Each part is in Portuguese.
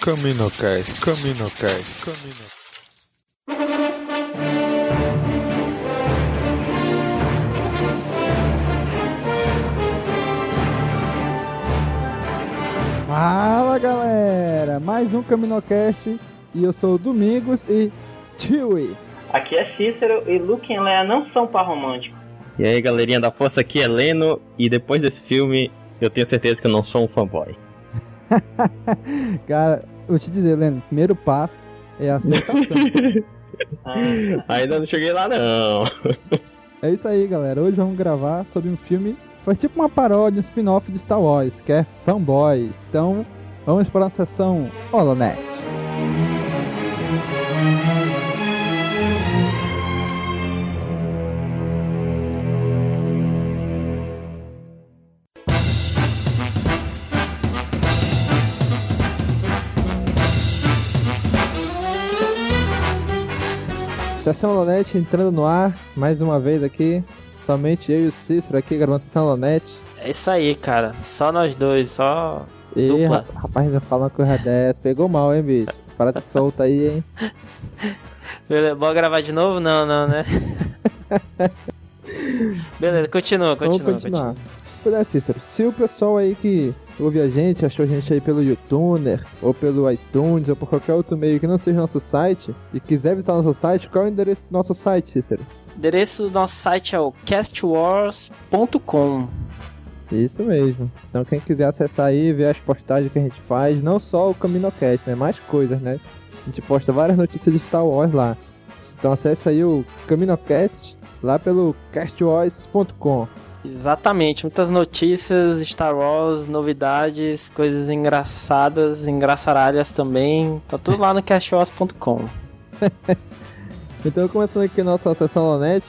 Caminocast, Caminocast, Caminocast. Fala galera, mais um Caminocast e eu sou o Domingos e Chewie. Aqui é Cícero e Luke e Leia não são par romântico. E aí, galerinha da força, aqui é Leno, e depois desse filme, eu tenho certeza que eu não sou um fanboy. Cara, vou te dizer, Leno, primeiro passo é a aceitação. Ainda não cheguei lá, não. é isso aí, galera. Hoje vamos gravar sobre um filme, foi tipo uma paródia, um spin-off de Star Wars, que é Fanboys. Então, vamos para a sessão Holonet. Sessão Holonet entrando no ar, mais uma vez aqui. Somente eu e o Cícero aqui gravando a Sessão Holonet. É isso aí, cara. Só nós dois, só. E Dupla. ra- rapaz, ainda fala uma coisa dessa. Pegou mal, hein, bicho? Para de solta aí, hein? Beleza, bora gravar de novo? Não, não, né? Beleza, continua, Vamos continua, continuar. continua. Pois é, Cícero. Se o pessoal aí que ouve a gente, achou a gente aí pelo YouTuner, ou pelo iTunes, ou por qualquer outro meio que não seja nosso site, e quiser visitar nosso site, qual é o endereço do nosso site, Cícero? O endereço do nosso site é o castwars.com. Isso mesmo. Então quem quiser acessar aí, ver as postagens que a gente faz, não só o CaminoCast, né? Mais coisas, né? A gente posta várias notícias de Star Wars lá. Então acesse aí o CaminoCast lá pelo castwars.com. Exatamente, muitas notícias, Star Wars, novidades, coisas engraçadas, engraçaralhas também. Tá tudo lá no castwars.com. Então começando aqui a nossa sessão Holonet,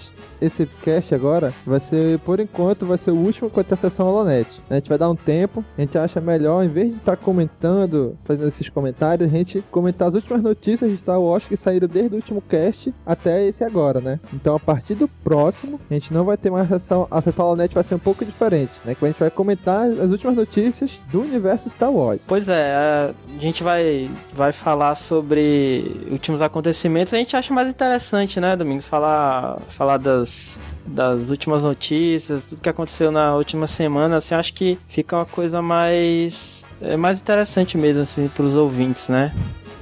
esse cast agora vai ser, por enquanto, vai ser o último quanto à sessão Holonet. A gente vai dar um tempo, a gente acha melhor, em vez de estar comentando, fazendo esses comentários, a gente comentar as últimas notícias de Star Wars que saíram desde o último cast até esse agora, né? Então a partir do próximo, a gente não vai ter mais a sessão, a sessão Holonet vai ser um pouco diferente, né? Que a gente vai comentar as últimas notícias do universo Star Wars. Pois é, a gente vai, vai falar sobre últimos acontecimentos. A gente acha mais interessante, né, Domingos? Falar, falar das, das últimas notícias, tudo que aconteceu na última semana. Assim, acho que fica uma coisa mais. É mais interessante mesmo, assim, pros ouvintes, né?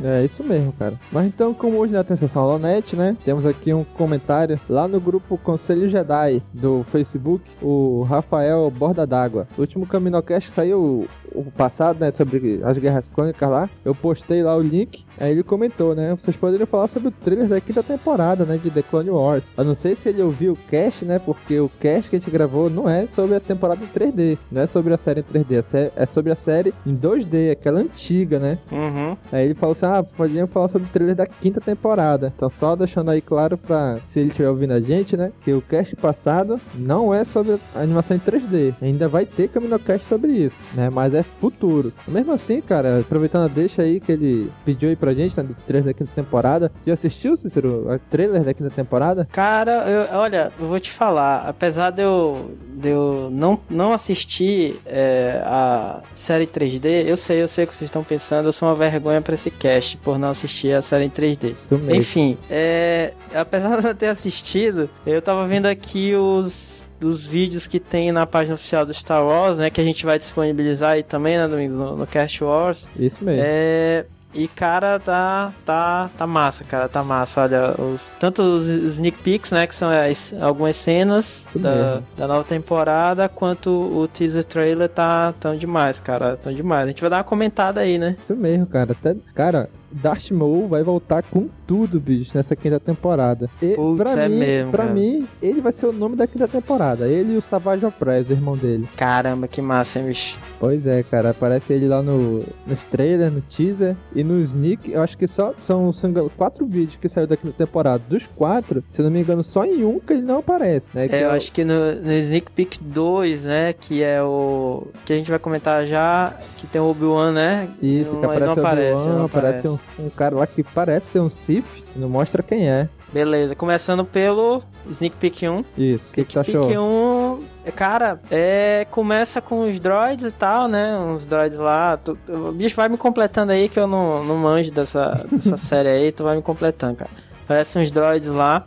É isso mesmo, cara. Mas então, como hoje na tem sessão Lonet, né? Temos aqui um comentário lá no grupo Conselho Jedi do Facebook, o Rafael Borda d'Água. O último Caminocast saiu o passado, né? Sobre as Guerras Crônicas lá. Eu postei lá o link. Aí ele comentou, né? Vocês poderiam falar sobre o trailer da quinta temporada, né? De The Clone Wars. Eu não sei se ele ouviu o cast, né? Porque o cast que a gente gravou não é sobre a temporada em 3D. Não é sobre a série em 3D. é É sobre a série em 2D, aquela antiga, né? Uhum. Aí ele falou assim: ah, poderiam falar sobre o trailer da quinta temporada. Então, só deixando aí claro pra se ele estiver ouvindo a gente, né? Que o cast passado não é sobre animação em 3D. Ainda vai ter Caminocast sobre isso, né? Mas é futuro. Mesmo assim, cara, aproveitando a deixa aí que ele pediu aí pra gente, né? Do trailer da quinta temporada. Já assistiu, Cícero, o trailer da quinta temporada? Cara, eu- olha, eu vou te falar, apesar de eu, de eu não, não assistir é, a série 3D, eu sei, eu sei o que vocês estão pensando, eu sou uma vergonha pra esse cast por não assistir a série em 3D. Isso mesmo. Enfim, é, apesar de eu não ter assistido, eu tava vendo aqui os dos vídeos que tem na página oficial do Star Wars, né, que a gente vai disponibilizar aí também, né, Domingos, no, no Cast Wars. Isso mesmo. É, e cara, tá, tá, tá massa, cara, tá massa. Olha, os, tanto os sneak peeks, né, que são as, algumas cenas da, da nova temporada, quanto o teaser trailer tá tão demais, cara, tão demais. A gente vai dar uma comentada aí, né? Isso mesmo, cara. Até, cara, Darth Maul vai voltar com tudo, bicho, nessa quinta temporada. E Putz, pra é mim, mesmo, pra cara. mim, ele vai ser o nome da quinta temporada. Ele e o Savage Opress, o irmão dele. Caramba, que massa, hein, bicho? Pois é, cara. Aparece ele lá no, nos trailers, no teaser e no sneak. Eu acho que só são, são quatro vídeos que saiu da quinta temporada. Dos quatro, se eu não me engano, só em um que ele não aparece, né? É, eu o- acho que no, no Sneak Peek 2, né, que é o... que a gente vai comentar já, que tem o Obi-Wan, né? Isso, não, que ele não aparece, aparece, Obi-Wan, aparece aparece. um, um cara lá que parece ser um Sith, não mostra quem é. Beleza, começando pelo Sneak Peek 1. Isso, o que, que achou? Peek 1, cara, é, começa com os droids e tal, né? Uns droids lá. Tu, o bicho vai me completando aí que eu não, não manjo dessa, dessa série aí, tu vai me completando, cara. Parece uns droids lá.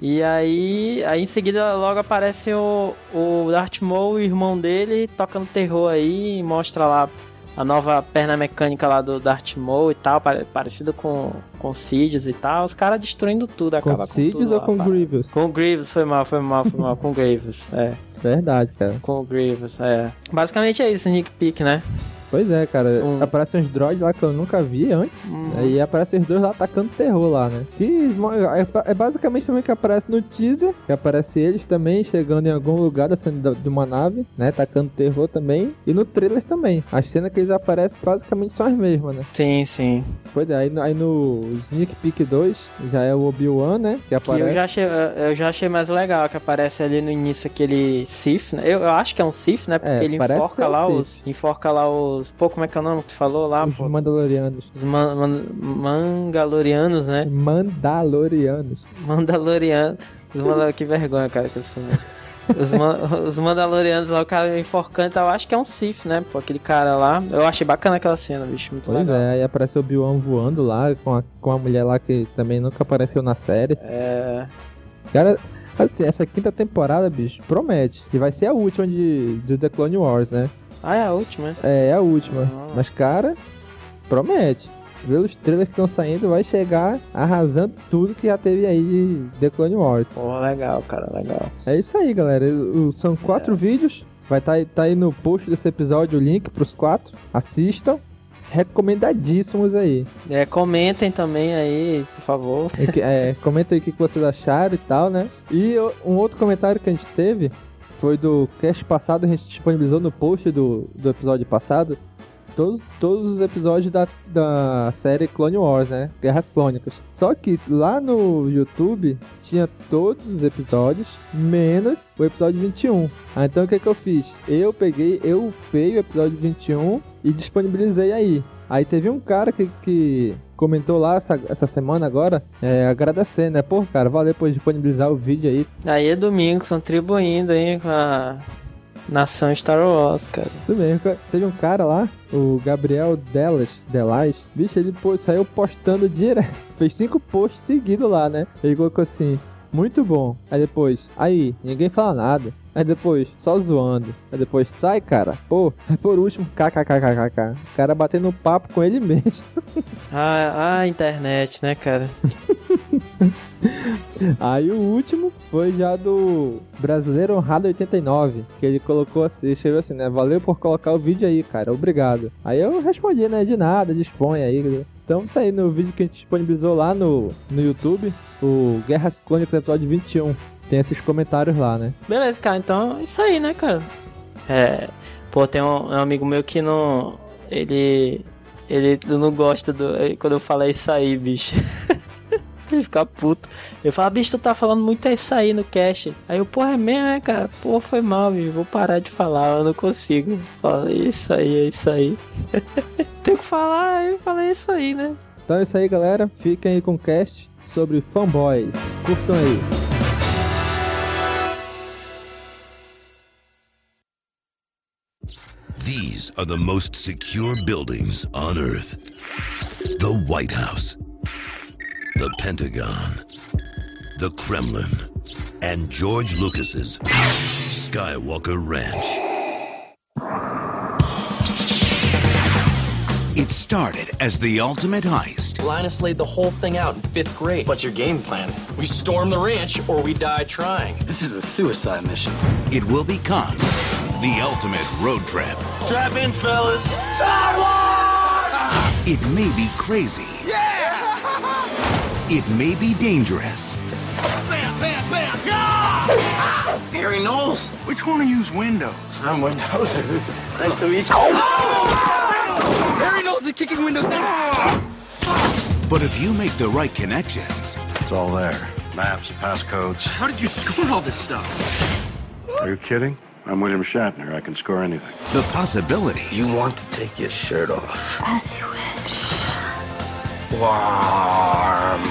E aí, aí em seguida logo aparece o, o Darth Maul, o irmão dele, tocando terror aí, e mostra lá a nova perna mecânica lá do Darth Maul e tal, parecido com, com Sidious e tal. Os caras destruindo tudo, com acaba com Sidious tudo. ou com Grievous? Com Grievous, foi mal, foi mal, foi mal. com Grievous, é. Verdade, cara. Com o Grievous, é. Basicamente é isso, Sneak Peek, né? Pois é, cara. Um- Aparecem uns droids lá que eu nunca vi antes. Uhum. Aí aparecem os dois lá atacando terror lá, né? Que é, é basicamente também que aparece no teaser, que aparece eles também chegando em algum lugar da- de uma nave, né? Atacando terror também. E no trailer também. As cenas que eles aparecem basicamente são as mesmas, né? Sim, sim. Pois é, aí, no- aí no Sneak Peek 2 já é o Obi-Wan, né? Que Que aparece. eu já, achei, eu já achei mais legal, que aparece ali no início aquele Sith, né? Eu, eu acho que é um Sith, né? Porque É, ele parece enforca ser um lá Sith. os. Enforca lá os. Pô, como é que é o nome que tu falou lá, Os pô? Mandalorianos. Os man, man- Mangalorianos, né? Mandalorianos. Mandalorianos. Os Mandal... Que vergonha, cara, que eu sou. Os, man- os Mandalorianos lá, o cara enforcando e tal. Eu acho que é um Sith, né? Pô, aquele cara lá. Eu achei bacana aquela cena, bicho. Muito Pois legal. é, aí aparece o Obi-Wan voando lá com a, com a mulher lá que também nunca apareceu na série. É. Cara, assim, essa quinta temporada, bicho, promete. E vai ser a última de, de The Clone Wars, né? Ah, é a última, né? É, é a última. Ah. Mas, cara, promete. Pelos trailers que estão saindo, vai chegar arrasando tudo que já teve aí de The Clone Wars. Pô, legal, cara, legal. É isso aí, galera. São quatro vídeos. Vai estar tá, tá aí no post desse episódio o link pros quatro. Assistam. Recomendadíssimos aí. É, comentem também aí, por favor. É é, comenta aí o que vocês acharam e tal, né? E um outro comentário que a gente teve foi do cast passado, a gente disponibilizou no post do, do episódio passado. Todos, todos os episódios da, da série Clone Wars, né? Guerras Clônicas. Só que lá no YouTube tinha todos os episódios, menos o episódio 21. Ah, então o que, que eu fiz? Eu peguei, eu upei o episódio 21 e disponibilizei aí. Aí teve um cara que, que comentou lá essa, essa semana agora, é, agradecendo, né? Pô, cara, valeu por disponibilizar o vídeo aí. Aí é domingo, contribuindo aí com a nação Star Wars, cara. Tudo bem, teve um cara lá, o Gabriel Delas, Delas, bicho, ele pô, saiu postando direto, fez cinco posts seguidos lá, né? Ele colocou assim, muito bom. Aí depois, aí, ninguém fala nada. Aí depois, só zoando. Aí depois, sai, cara. Pô, aí por último, kkkkkk. O cara batendo papo com ele mesmo. Ah, a internet, né, cara? Aí o último foi já do Brasileiro Honrado 89, que ele colocou assim, escreveu assim, né? Valeu por colocar o vídeo aí, cara, obrigado. Aí eu respondi, né? De nada, dispõe aí. Então isso aí no vídeo que a gente disponibilizou lá no, no YouTube, o Guerras Clônicas episódio 21. Tem esses comentários lá, né? Beleza, cara, então é isso aí, né, cara? É. Pô, tem um, um amigo meu que não. Ele. Ele não gosta do. Quando eu falo é isso aí, bicho. Ele fica puto. Eu falo, bicho, tu tá falando muito é isso aí no cast. Aí eu, porra, é mesmo, é, cara? Pô, foi mal, bicho. Vou parar de falar, eu não consigo. Fala, isso aí, é isso aí. Tenho que falar, eu falei isso aí, né? Então é isso aí, galera. Fiquem aí com o cast sobre fanboys. Curtam aí. These are the most secure buildings on Earth the White House, the Pentagon, the Kremlin, and George Lucas's Skywalker Ranch. It started as the ultimate heist. Linus laid the whole thing out in fifth grade. What's your game plan? We storm the ranch or we die trying. This is a suicide mission. It will become the ultimate road trip. Strap in, fellas. It may be crazy. Yeah! It may be dangerous. Bam, bam, bam. Yeah! Ah! Harry Knowles. Which one of you's Windows? I'm Windows. nice to meet you. Oh! Harry Knowles is kicking Windows down. Ah! But if you make the right connections, It's all there. Maps, passcodes. How did you score all this stuff? Are you kidding? I'm William Shatner. I can score anything. the possibilities You want to take your shirt off. As you wish. Warm.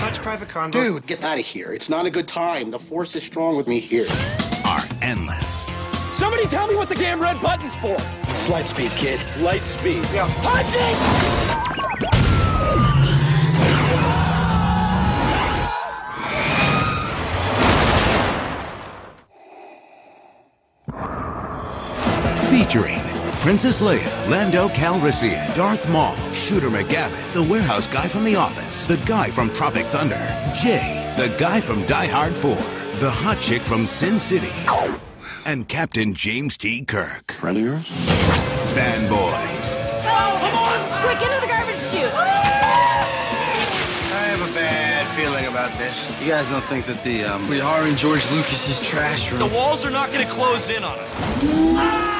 much, Private Convo? Dude, get out of here. It's not a good time. The force is strong with me here. Are endless. Somebody tell me what the damn red button's for. It's light speed, kid. Light speed. Yeah. Punching! Featuring Princess Leia, Lando Calrissian, Darth Maul, Shooter McGavin, the warehouse guy from The Office, the guy from Tropic Thunder, Jay, the guy from Die Hard 4, the hot chick from Sin City, and Captain James T. Kirk. Friend of yours? Fanboys. Come on! Quick, into the garbage chute! I have a bad feeling about this. You guys don't think that the um, we are in George Lucas's trash room? The walls are not going to close in on us.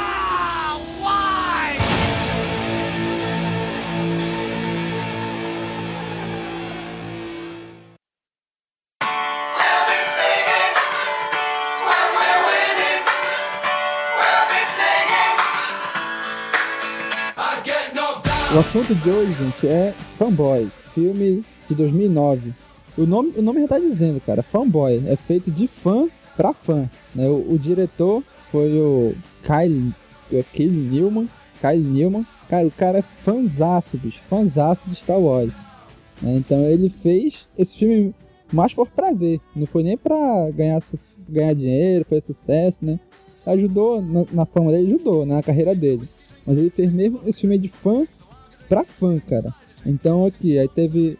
O assunto de hoje, gente, é Fanboys, filme de 2009. O nome, o nome já tá dizendo, cara, Fanboy, é feito de fã pra fã. Né? O, o diretor foi o Kyle, o Kyle Newman, Kyle Newman. Cara, o cara é fanzaço, bicho, de Star Wars. né? Então ele fez esse filme mais por prazer, não foi nem pra ganhar, ganhar dinheiro, fazer sucesso, né? Ajudou na, na fama dele, ajudou né, na carreira dele. Mas ele fez mesmo esse filme de fã pra fã, cara. Então aqui, aí teve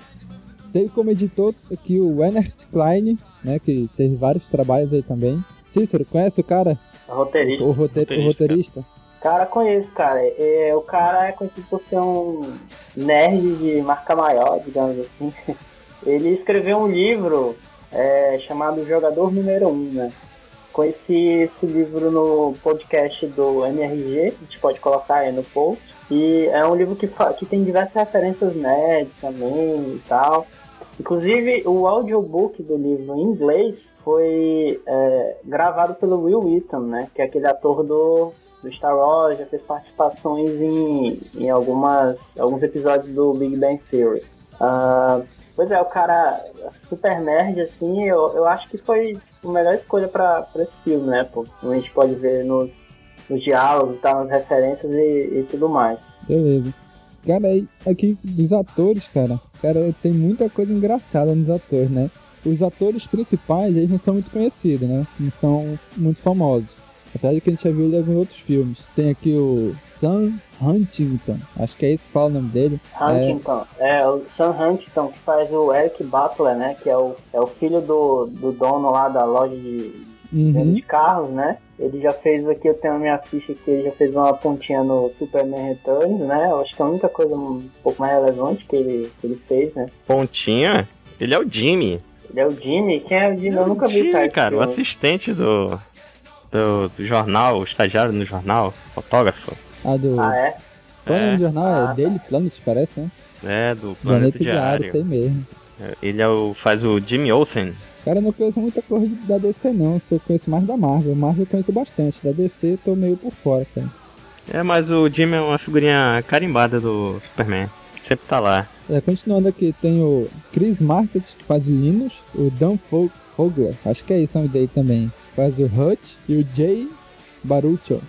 teve como editor aqui o Ennert Klein, né, que teve vários trabalhos aí também. Cícero, conhece o cara? Roteirista. O, rote- o roteirista? Cara, conheço, cara. É, o cara é conhecido por ser um nerd de marca maior, digamos assim. Ele escreveu um livro é, chamado Jogador Número 1, né? Conheci esse livro no podcast do MRG, a gente pode colocar aí no post. E é um livro que, que tem diversas referências nerds também e tal. Inclusive, o audiobook do livro em inglês foi é, gravado pelo Will Wheaton, né? Que é aquele ator do, do Star Wars, já fez participações em, em algumas, alguns episódios do Big Bang Theory. Ah, pois é, o cara super nerd, assim, eu, eu acho que foi a melhor escolha pra esse filme, né? Como a gente pode ver nos, nos diálogos, tá, nas referências e, e tudo mais. Beleza. Cara, aí, aqui dos atores, cara, cara, tem muita coisa engraçada nos atores, né? Os atores principais, eles não são muito conhecidos, né? Não são muito famosos. Apesar de que a gente já viu ele em alguns outros filmes. Tem aqui o Sam Huntington, acho que é esse que fala o nome dele. Huntington, é, o Sam Huntington que faz o Eric Butler, né? Que é o, é o filho do, do dono lá da loja de, Uhum. de carros, né? Ele já fez aqui, eu tenho a minha ficha que ele já fez uma pontinha no Superman Returns, né? Eu acho que é a única coisa um pouco mais relevante que ele, que ele fez, né? Pontinha? Ele é o Jimmy. Ele é o Jimmy, quem é o Jimmy? Eu nunca vi, Jimmy, cara. cara, o assistente do, do, do jornal, o estagiário no jornal, fotógrafo. A do. Ah, é? Qual é nome É. do jornal? Ah, é Daily Planet, parece, né? É, do Planeta Planeta Diário, Diário. sei mesmo. É, Ele é o, faz o Jimmy Olsen. Cara, eu não conheço muita coisa da DC não, só conheço mais da Marvel. Marvel eu conheço bastante, da DC eu tô meio por fora, cara. É, mas o Jimmy é uma figurinha carimbada do Superman. Sempre tá lá. É, continuando aqui, tem o Chris Market, que faz o Linus, o Dan Fo- Fogler, acho que é isso o nome dele também, faz o Hutch, e o Jay Baruchel,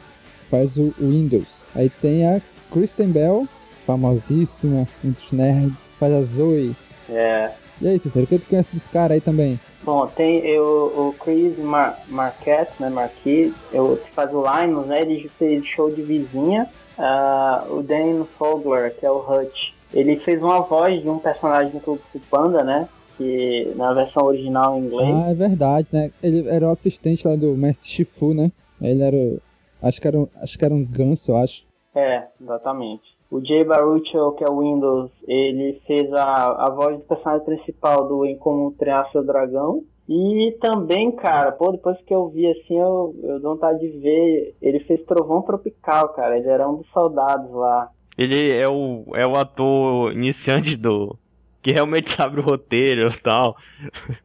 faz o Windows. Aí tem a Kristen Bell, famosíssima entre os nerds, faz a Zoe. É. E aí, Cícero, o que tu conhece dos caras aí também? Bom, tem eu, o Chris Mar Marquette, né, Marquis, eu, que faz o Linus, né, ele fez show de vizinha, Ah, o Dan Fogler, que é o Hutch, ele fez uma voz de um personagem do Clube Panda, né, que na versão original em inglês, Ah, é verdade, né? Ele era o assistente lá do Mestre Shifu, né? Ele era o... Acho que era um, acho que era um ganso, eu acho. É, exatamente. O Jay Baruchel, que é o Windows, ele fez a, a voz do personagem principal do Em Como Treinar Seu Dragão. E também, cara, pô, depois que eu vi assim, eu, eu dou vontade de ver. Ele fez Trovão Tropical, cara. Ele era um dos soldados lá. Ele é o, é o ator iniciante do. que realmente sabe o roteiro e tal.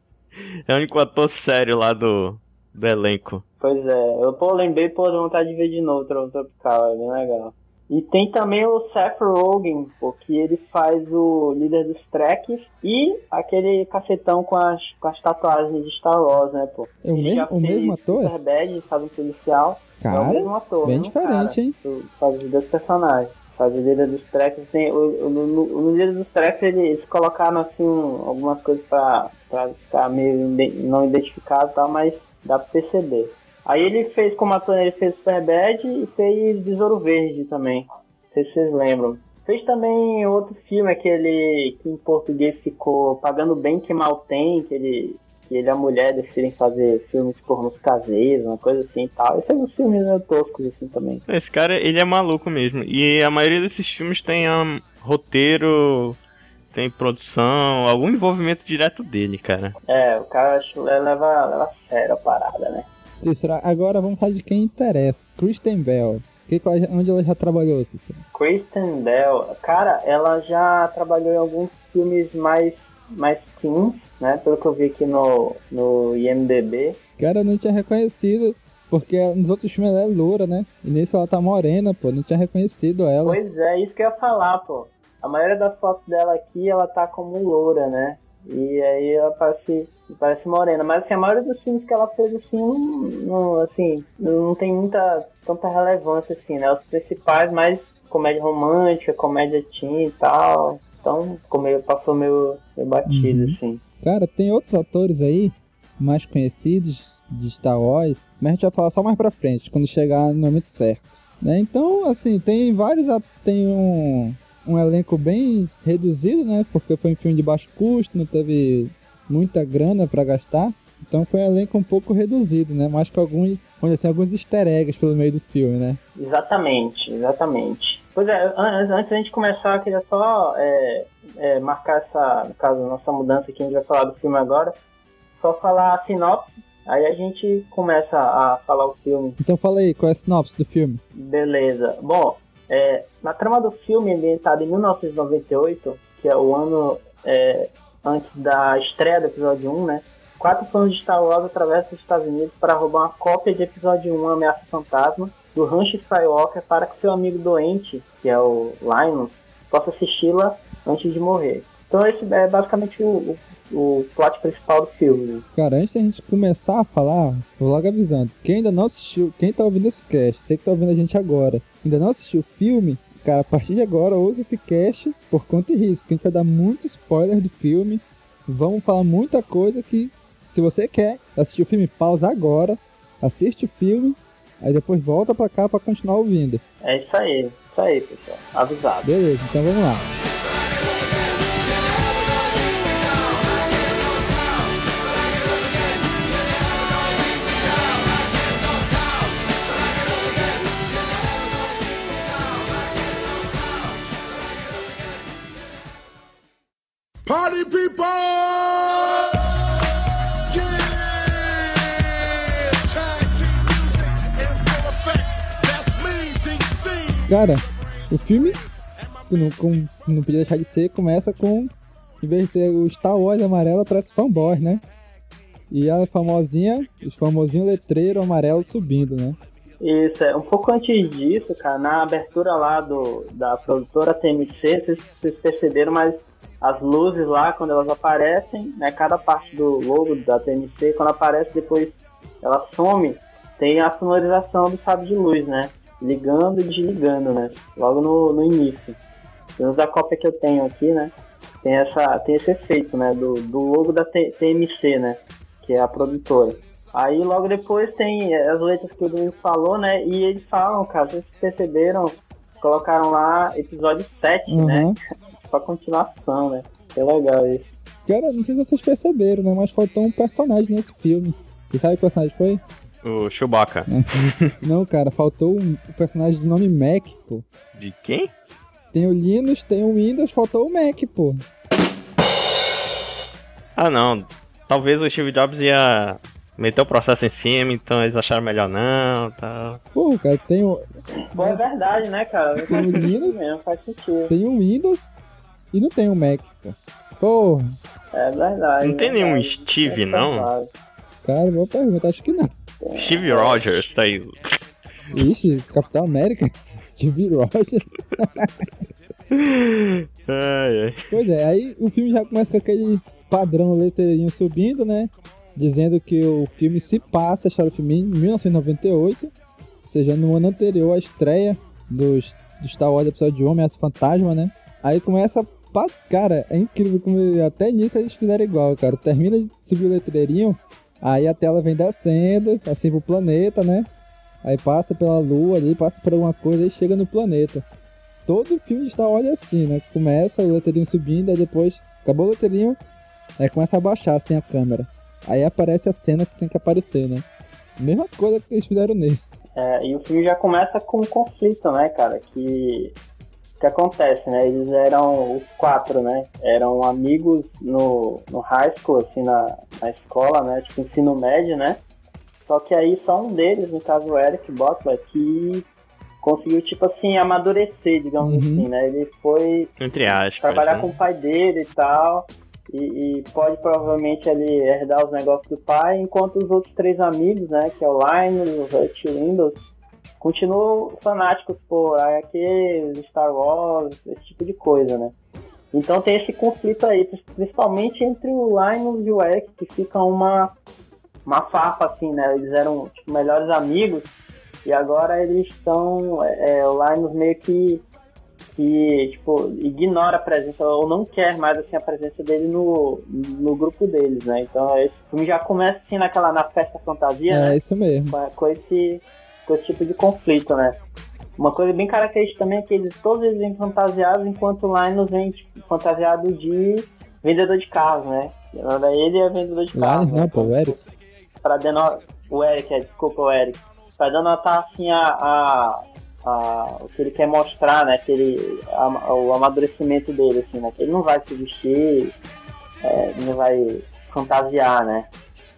É o único ator sério lá do, do elenco. Pois é, eu pô, lembrei, pô, dou vontade de ver de novo Trovão Tropical, é bem legal. E tem também o Seth Rogen, pô, que ele faz o líder dos Treks e aquele cacetão com as, com as tatuagens de Star Wars, né, pô. É o Ele mesmo- já o mesmo ator? Superbad, faz um policial. é Cara, o mesmo ator, bem mesmo diferente, cara. hein? Tu- Faz os dois personagens. Faz o líder dos Treks. Tem, o, o, no, no líder dos Treks ele- eles colocaram assim algumas coisas pra, pra ficar meio não identificado e tal, mas dá pra perceber. Aí ele fez como ator, ele fez Superbad e fez Besouro Verde também. Não sei se vocês lembram. Fez também outro filme, aquele que em português ficou Pagando Bem Que Mal Tem, que ele, que ele e a mulher decidem fazer filmes pornos caseiros, uma coisa assim e tal. E fez uns filmes meio toscos assim também. Esse cara, ele é maluco mesmo. E a maioria desses filmes tem um, roteiro, tem produção, algum envolvimento direto dele, cara. É, o cara acho, leva, leva a sério a parada, né? Cícero, agora vamos falar de quem interessa. Kristen Bell. Que onde ela já trabalhou, Cícero? Kristen Bell, cara, ela já trabalhou em alguns filmes mais, mais teens, né? Pelo que eu vi aqui no, no IMDB. Cara, eu não tinha reconhecido, porque nos outros filmes ela é loura, né? E nesse ela tá morena, pô. Não tinha reconhecido ela. Pois é, isso que eu ia falar, pô. A maioria das fotos dela aqui, ela tá como loura, né? E aí ela parece, parece morena. Mas assim, a maioria dos filmes que ela fez, assim, não, não, assim, não tem muita, tanta relevância, assim, né? Os principais, mais comédia romântica, comédia teen e tal. Então, ficou meio, passou meio, meio batido, Uhum. assim. Cara, tem outros atores aí, mais conhecidos, de Star Wars, mas a gente vai falar só mais pra frente, quando chegar no momento certo. Né? Então, assim, tem vários. Tem um, um elenco bem reduzido, né? Porque foi um filme de baixo custo, não teve muita grana pra gastar. Então foi um elenco um pouco reduzido, né? Mas com alguns, vamos dizer assim, alguns easter eggs pelo meio do filme, né? Exatamente, exatamente. Pois é, an- antes da gente começar, eu queria só é, é, marcar essa, no caso, nossa mudança aqui, a gente vai falar do filme agora. Só falar a sinopse, aí a gente começa a falar o filme. Então fala aí, qual é a sinopse do filme? Beleza. Bom, é, na trama do filme, ambientado em 1998, que é o ano é, antes da estreia do episódio 1, né? Quatro fãs de Star Wars atravessam os Estados Unidos para roubar uma cópia de episódio 1, Ameaça Fantasma, do Rancho Skywalker para que seu amigo doente, que é o Linus, possa assisti-la antes de morrer. Então esse é basicamente o, o, o plot principal do filme. né? Cara, antes da gente começar a falar, vou logo avisando. Quem ainda não assistiu, quem tá ouvindo esse cast, sei que tá ouvindo a gente agora, ainda não assistiu o filme, cara, a partir de agora use esse cast por conta e risco. A gente vai dar muito spoiler do filme. Vamos falar muita coisa que, se você quer assistir o filme, pausa agora, assiste o filme, aí depois volta pra cá pra continuar ouvindo. É isso aí, isso aí, pessoal. Avisado. Beleza, então vamos lá. Me, DC. Cara, o filme, que não, com- não podia deixar de ser, começa com, em vez de ter o Star Wars amarelo, parece fanboy, né? E a famosinha, o famosinho letreiro amarelo subindo, né? Isso, é. Um pouco antes disso, cara, na abertura lá do, da produtora TMC, vocês, vocês perceberam, mas as luzes lá, quando elas aparecem, né, cada parte do logo da TMC, quando aparece, depois ela some, tem a sonorização do sábio de luz, né? Ligando e desligando, né? Logo no, no início. Pelo menos a cópia que eu tenho aqui, né? Tem, essa, tem esse efeito, né? Do, do logo da TMC, né? Que é a produtora. Aí logo depois tem as letras que o Domingos falou, né? E eles falam, cara, vocês perceberam, colocaram lá episódio 7, né? Pra continuação, né? Que legal isso. Cara, não sei se vocês perceberam, né? Mas faltou um personagem nesse filme. E sabe que personagem foi? O Chewbacca. não, cara, faltou um, um personagem de nome Mac, pô. De quem? Tem o Linux, tem o Windows, faltou o Mac, pô. Ah, não. Talvez o Steve Jobs ia meter o processo em cima, então eles acharam melhor não, tal. Pô, cara, tem o, Pô, é verdade, né, cara? Tem o Linux, mesmo, faz sentido. tem o Windows e não tem o Mac, pô. Porra, É verdade. Não tem né, nenhum cara? Steve, É não? cara, boa pergunta, acho que não. Steve Rogers tá aí. Ixi, Capitão América? Steve Rogers. ai, ai. Pois é, aí o filme já começa com aquele padrão letreirinho subindo, né? Dizendo que o filme se passa, a história do filme em 1998, ou seja, no ano anterior à estreia dos, do Star Wars Episódio 1, Ameaça Fantasma, né? Aí começa Cara, é incrível como até nisso eles fizeram igual, cara. Termina de subir o letreirinho, aí a tela vem descendo, assim pro planeta, né? Aí passa pela lua ali, passa por alguma coisa e chega no planeta. Todo filme Star Wars é assim, né? Começa o letreirinho subindo, aí depois acabou o letreirinho, aí começa a baixar assim a câmera. Aí aparece a cena que tem que aparecer, né? Mesma coisa que eles fizeram nesse. É, e o filme já começa com um conflito, né, cara? Que que acontece, né? Eles eram os quatro, né? Eram amigos no, no high school, assim, na, na escola, né? Tipo, ensino médio, né? Só que aí só um deles, no caso o Eric Butler, que conseguiu, tipo assim, amadurecer, digamos assim, né? Ele foi Entre aspas. trabalhar né? com o pai dele e tal. E, e pode provavelmente ali herdar os negócios do pai, enquanto os outros três amigos, né, que é o Linus, o Hutch e o Windows, continuam fanáticos por HQs, Star Wars, esse tipo de coisa, né. Então tem esse conflito aí, principalmente entre o Linus e o Eric, que fica uma, uma farpa assim, né, eles eram tipo, melhores amigos, e agora eles estão, é, o Linus meio que que tipo ignora a presença ou não quer mais assim a presença dele no, no grupo deles, né? Então esse filme já começa assim naquela na festa fantasia, É né? isso mesmo. Com, com esse com esse tipo de conflito, né? Uma coisa bem característica também é que eles todos eles vêm fantasiados enquanto o Linus vem tipo, fantasiado de vendedor de carros, né? Ele é vendedor de carros. Linus não, pô, o Eric. Pra denotar. O Eric, é, desculpa, o Eric. Pra denotar assim a, a, a- o que ele quer mostrar, né? Que ele, a- o amadurecimento dele, assim, né? Que ele não vai se vestir, é, não vai fantasiar, né?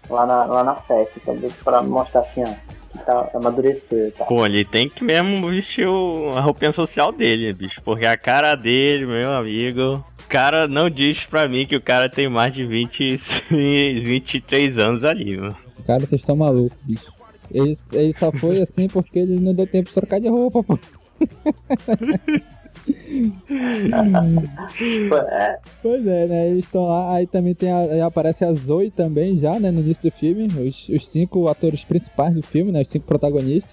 Lá na, lá na festa, então, pra mostrar assim, ó, tá amadureceu e tal. Pô, ele tem que mesmo vestir o- a roupinha social dele, bicho. Porque a cara dele, meu amigo. O cara não diz pra mim que o cara tem mais de 20, 23 anos ali, mano. Cara, vocês estão malucos, bicho. Ele, ele só foi assim porque ele não deu tempo de trocar de roupa, pô. É, Pois é, né? Eles estão lá, aí também tem a, aí aparece a Zoe também já, né, no início do filme, os, os cinco atores principais do filme, né, os cinco protagonistas.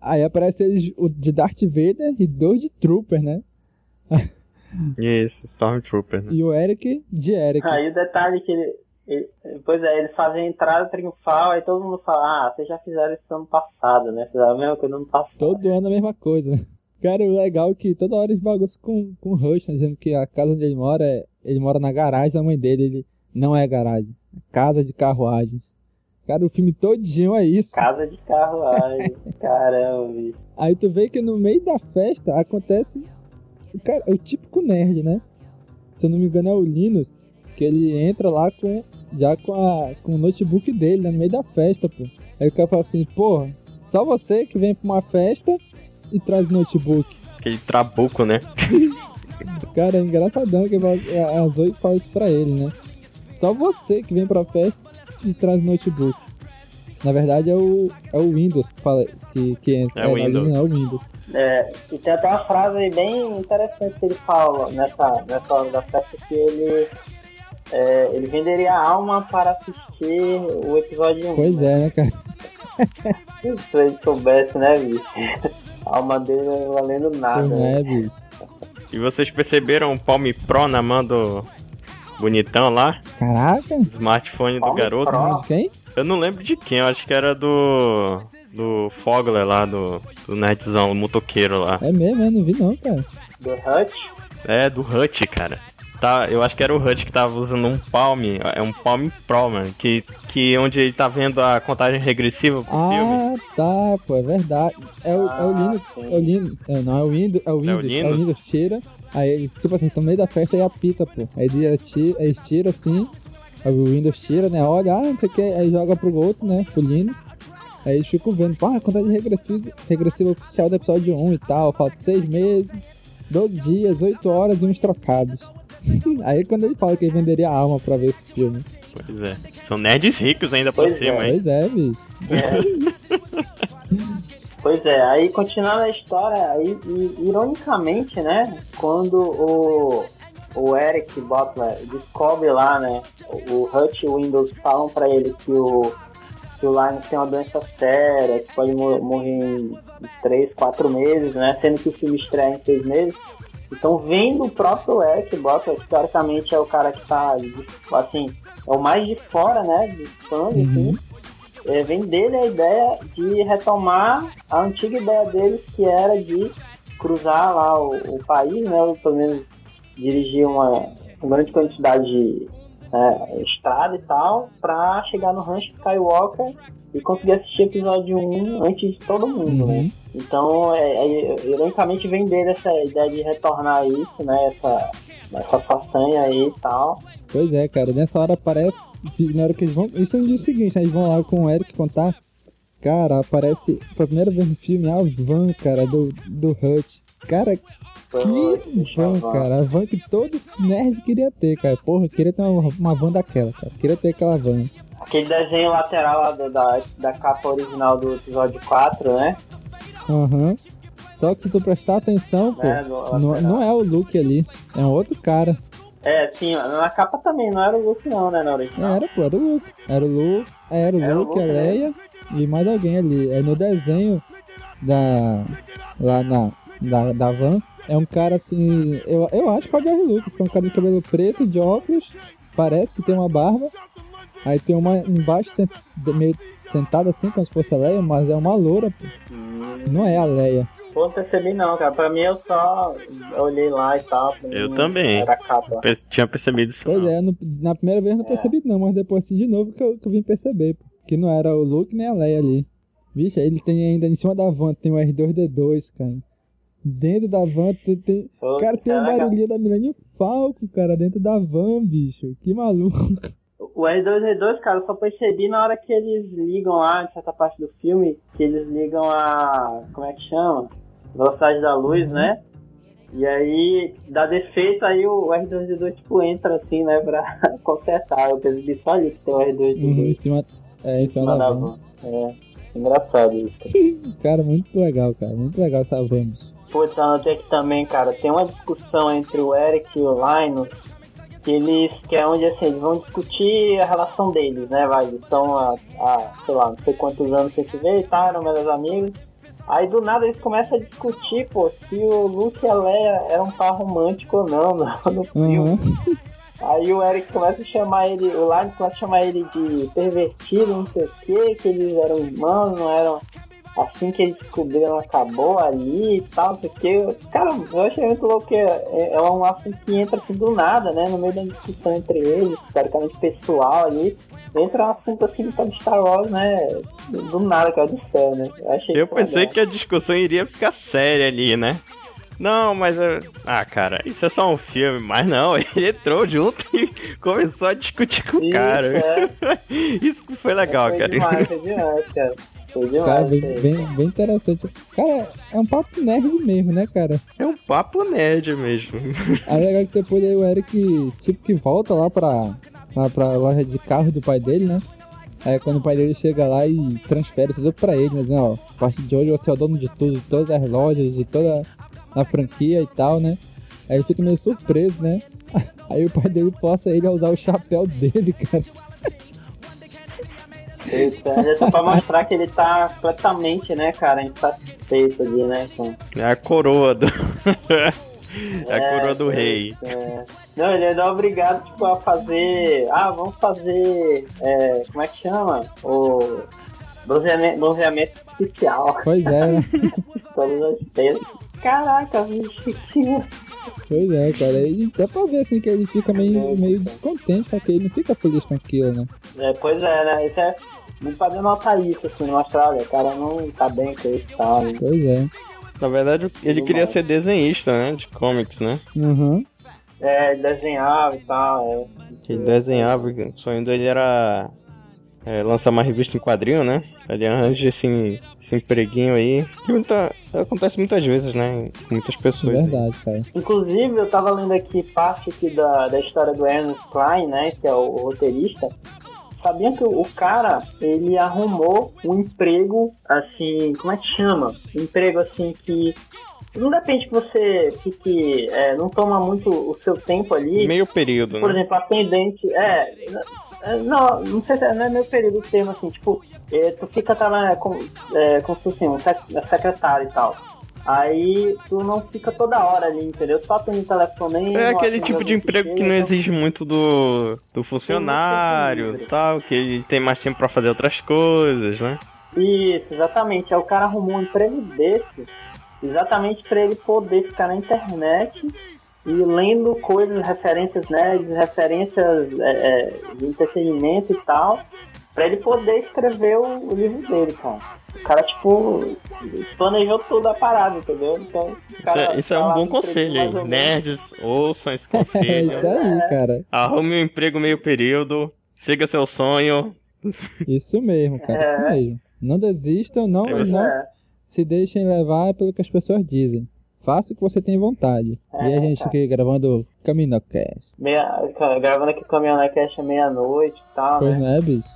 Aí aparece eles, o de Darth Vader e dois de Trooper, né? Isso, Stormtrooper, né? E o Eric de Eric. Aí o detalhe que ele, ele- Pois é, eles fazem a entrada triunfal, aí todo mundo fala, ah, vocês já fizeram isso ano passado, né? Fizeram a mesma coisa no ano passado. Todo ano a mesma coisa, né? Cara, o legal é que toda hora eles bagunçam com, com o Rush, né? Dizendo que a casa onde ele mora, é, ele mora na garagem da mãe dele. Ele não é garagem, é casa de carruagem. Cara, o filme todinho é isso. Casa de carruagem, caramba, bicho. Aí tu vê que no meio da festa acontece. O cara, é o típico nerd, né? Se eu não me engano é o Linus, que ele entra lá com já com, a, com o notebook dele, né, no meio da festa, pô. Aí o cara fala assim, porra, só você que vem pra uma festa e traz notebook. Aquele trabuco, né? Cara, é engraçadão que a Zoe fala isso pra ele, né? Só você que vem pra festa e traz notebook. Na verdade é o, é o Windows que fala que, que entra. É o na Windows. é o Windows. É, e tem até uma frase bem interessante que ele fala nessa, nessa hora da festa que ele, é, ele venderia a alma para assistir o episódio 1. Pois é, né, cara? Se ele soubesse, né, bicho? A alma dele não é valendo nada. Né? é, bicho. E vocês perceberam o Palm Pro na mão do bonitão lá? Caraca! Smartphone do Palm garoto? Pro? De quem? Eu não lembro de quem, eu acho que era do. Do Fogler lá, do, do nerdzão, o motoqueiro lá. É mesmo, eu não vi não, cara. Do Hutch? É, do Hut, cara. Tá, eu acho que era o Hut que tava usando um Palm, é um Palm Pro, mano, que, que onde ele tá vendo a contagem regressiva pro filme. Ah, tá, pô, é verdade. É o, é o Linux, é o Linux, é, não, é o Windows, é o Windows, é o Linux? Windows, tira, aí, ele, tipo assim, no meio da festa e apita, pô. Aí ele tira, aí tira assim, aí o Windows tira, né, olha, ah, não sei o que, aí joga pro outro, né, pro Linux. Aí eles ficam vendo, pá, a contagem regressiva, regressiva oficial do episódio 1 e tal, falta 6 meses, 12 dias, 8 horas e uns trocados. aí quando ele fala que ele venderia a alma pra ver esse filme. Pois é. São nerds ricos ainda por Pois cima, hein? Pois é, bicho. Pois é, aí continuando a história, aí, e, ironicamente, né, quando o, o Eric Butler descobre lá, né, o Hutch e o Windows falam pra ele que o, que o Linus tem uma doença séria, que pode mor- morrer em 3, 4 meses, né, sendo que o filme estreia em 6 meses. Então, vendo o próprio Eric Butler, que teoricamente é o cara que tá, assim, é o mais de fora, né, de fãs, assim, é, vem dele a ideia de retomar a antiga ideia deles, que era de cruzar lá o, o país, né, ou pelo menos dirigir uma, uma grande quantidade de é, estrada e tal, pra chegar no rancho Skywalker e conseguir assistir episódio 1 antes de todo mundo, né? Então, é, é, ironicamente vem dele essa ideia de retornar isso, né, essa, essa façanha aí e tal. Pois é, cara, nessa hora aparece. Na hora que eles vão. Isso é no dia seguinte, né? Eles vão lá com o Eric contar. Cara, aparece pela primeira vez no filme a van, cara, do, do Hutch. Cara, que van, cara. A van que todo nerd queria ter, cara. Porra, queria ter uma, uma van daquela, cara. Queria ter aquela van. Aquele desenho lateral lá do- da, da capa original do episódio 4, né? Aham. Só que se tu prestar atenção, pô, É, não, não é o Luke ali. É um outro cara. É, sim, na capa também, não era o Luke não, né, na original. Era, pô, era o Luke. Era o Luke, era o Era Luke, Luke, a né? Leia e mais alguém ali. É no desenho da. lá na. Da, da van, é um cara assim. Eu, eu acho que é o George Lucas, que é um cara de cabelo preto, de óculos, parece que tem uma barba. Aí tem uma embaixo sent- meio sentada assim, como se fosse a Leia, mas é uma loura, pô. Não é a Leia. Pô, não percebi não, cara. Pra mim eu só olhei lá e tal. Eu também. Era capa. Tinha percebido isso. Pois é, no- na primeira vez não percebi não, mas depois assim de novo que eu, que eu vim perceber, pô. Que não era o Luke nem a Leia ali. Vixe, ele tem ainda em cima da van, tem o R2D2, cara. Dentro da van tem. tem... Pô, Cara, tem um barulhinho da Millennium Falcon, cara, dentro da van, bicho. Que maluco. O R2D2, cara, eu só percebi na hora que eles ligam lá, em certa parte do filme, que eles ligam a. como é que chama? Velocidade da luz, né? E aí dá defeito, aí o R2D2 tipo entra assim, né, pra consertar. Eu percebi só ali que tem o R2D2 Uhum, em cima, é, em cima da van. É, engraçado isso. Cara, muito legal, cara. Muito legal essa van. Eu anotei aqui também, cara, tem uma discussão entre o Eric e o Linus, que eles, que é onde assim, eles vão discutir a relação deles, né, vai, eles estão há, há, sei lá, não sei quantos anos sem se ver e tal, eram melhores amigos, aí do nada eles começam a discutir, pô, se o Luke e a Leia um par romântico ou não no, no filme. Uhum. Aí o Eric começa a chamar ele, o Linus começa a chamar ele de pervertido, não sei o que, que eles eram irmãos, não eram assim que eles descobriram, acabou ali e tal, não sei o que. Cara, eu achei muito louco que é, é um assunto que entra assim do nada, né? No meio da discussão entre eles, teoricamente pessoal ali. Entra um assunto assim de Star Wars, né? Do nada, cara, do céu, né? Eu, achei Eu pensei que a discussão iria ficar séria ali, né? Não, mas. eu- Ah, cara, isso é só um filme, mas não, ele entrou junto e começou a discutir com o cara. é. Isso que foi legal, foi cara. demais, foi demais, cara. Foi Cara, bem, bem, bem interessante. Cara, é um papo nerd mesmo, né, cara? É um papo nerd mesmo. Aí é legal que depois aí o Eric, tipo, que volta lá pra, lá pra loja de carro do pai dele, né? Aí quando o pai dele chega lá e transfere tudo pra ele, né? Dizendo, ó, a partir de hoje você é o dono de tudo, de todas as lojas, de toda a franquia e tal, né? Aí ele fica meio surpreso, né? Aí o pai dele força ele a usar o chapéu dele, cara. Isso, é só pra mostrar que ele tá completamente, né, cara, insatisfeito ali, né? Com... É a coroa do. é a coroa do é, rei. é. Não, ele é obrigado, tipo, a fazer. Ah, vamos fazer. é, como é que chama? O. Bronzeamento, bronzeamento artificial. Pois é? Todas as peças. Caraca, bicho, que. Pois é, cara. E dá pra ver assim que ele fica meio, meio descontente, só que ele não fica feliz com aquilo, né? É, pois é, né? Isso é. Não pode notar isso, assim, mostrar, olha, o cara não tá bem com isso, tá? né? Pois é. Na verdade, ele Tudo queria mais. ser desenhista, né? De comics, né? Uhum. É, desenhava e tal, é. Ele desenhava, o sonho dele era é, lançar uma revista em quadrinho, né? Ele arranja esse, esse empreguinho aí, que muita, acontece muitas vezes, né? Com muitas pessoas. Verdade, cara. Inclusive, eu tava lendo aqui parte aqui da, da história do Ernest Klein, né, que é o, o roteirista, sabiam que o cara, ele arrumou um emprego, assim, como é que chama? Um emprego, assim, que não depende que você fique, é, não toma muito o seu tempo ali. Meio período, Por né? exemplo, atendente, é, é, não, não sei se é, não é meio período o termo, assim, tipo, é, tu fica trabalhando com, é, como se fosse um sec- secretário e tal. Aí tu não fica toda hora ali, entendeu? Só atende telefone. É aquele tipo de emprego que não exige muito do, do funcionário e tal, que ele tem mais tempo pra fazer outras coisas, né? Isso, exatamente. Aí o cara arrumou um emprego desse, exatamente para ele poder ficar na internet e lendo coisas, referências nerds, referências é, é, de entretenimento e tal, para ele poder escrever o, o livro dele, cara. O cara, tipo, planejou tudo a parada, entendeu? Então, o Isso cara é, isso é tá um lá bom conselho aí. Nerds, ouçam esse É conselho. isso aí, cara. Arrume um emprego meio período, siga seu sonho. Isso mesmo, cara. É. Isso mesmo. Não desistam, não, você- não É. se deixem levar pelo que as pessoas dizem. Faça o que você tem vontade. e a É, gente cara. aqui gravando Caminocast. Meia, cara, gravando aqui o Caminhonete meia-noite e tal, Pois né? não é, bicho?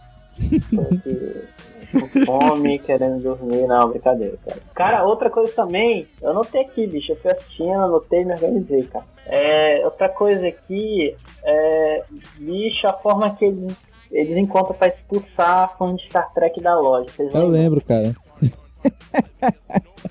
com fome, querendo dormir. Não, brincadeira, cara. Cara, outra coisa também, eu anotei aqui, bicho. Eu fui assistindo, anotei e me organizei, cara. É, outra coisa aqui, é, bicho, a forma que eles, eles encontram pra expulsar fãs de Star Trek da loja. Eu lembro, cara.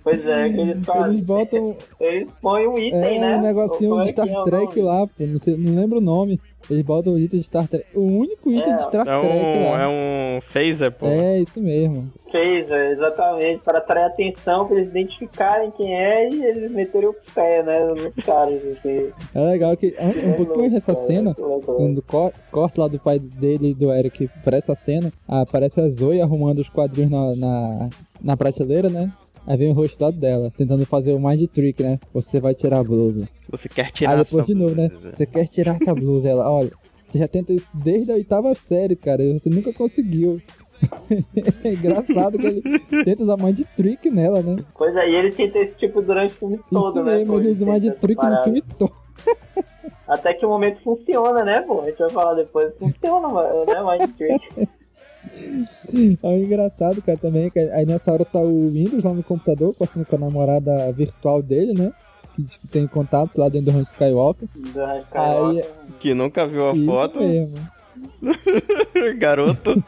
Pois é, que eles fazem. Eles botam Eles põem um item, é, né? um negocinho é de Star é Trek lá, pô. Não, sei, não lembro o nome. Eles botam o item de Star Trek. O único item É, de Star É Trek um, lá. é um phaser, pô. É, isso mesmo. É, exatamente, para atrair atenção, pra eles identificarem quem é e eles meterem o pé, né, nos caras, assim. É legal que um, um pouquinho antes dessa cena, quando co- corta lá do pai dele e do Eric pra essa cena, aparece a Zoe arrumando os quadrinhos na, na, na prateleira, né? Aí vem o rosto lá dela, tentando fazer o mind trick, né? Você vai tirar a blusa. Você quer tirar Aí a depois de novo, né? blusa. Você quer tirar essa blusa? Ela, olha, você já tenta isso desde a oitava série, cara, e você nunca conseguiu. é engraçado que ele tenta usar mind trick nela, né? Pois é, e ele tenta esse tipo durante o filme todo, Isso né? mesmo, ele usa mind trick no filme todo. Até que o momento funciona, né, pô? A gente vai falar depois. Funciona, né, Mind Trick. É engraçado, cara, também. que Aí nessa hora tá o Windows lá no computador, passando com a namorada virtual dele, né? Que tipo, tem contato lá dentro do Han Skywalker. Do Aí, Que nunca viu a isso foto. mesmo. Garoto.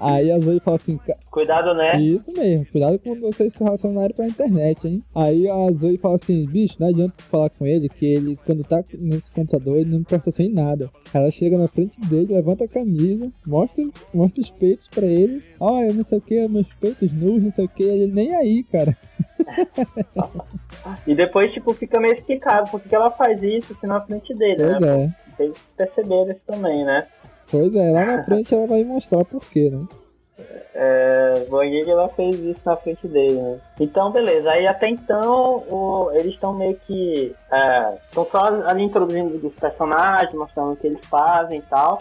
Aí a Zoe fala assim, "Ca- Cuidado, né? Isso mesmo, cuidado com vocês se relacionarem pra internet, hein? Aí a Zoe fala assim, bicho, não adianta tu falar com ele que ele, quando tá nesse computador, ele não presta atenção em nada. Ela chega na frente dele, levanta a camisa, mostra, mostra os peitos pra ele. Olha, não sei o que, meus peitos nus, não sei o que, ele nem aí, cara. E depois, tipo, fica meio explicado por que que ela faz isso assim, na frente dele, Pois né? é. Vocês perceberam isso também, né? Pois é, lá na frente ela vai mostrar por quê, né? É, que ela fez isso na frente dele, né? Então, beleza. Aí até então, o- eles estão meio que. Estão só ali introduzindo os personagens, mostrando o que eles fazem e tal.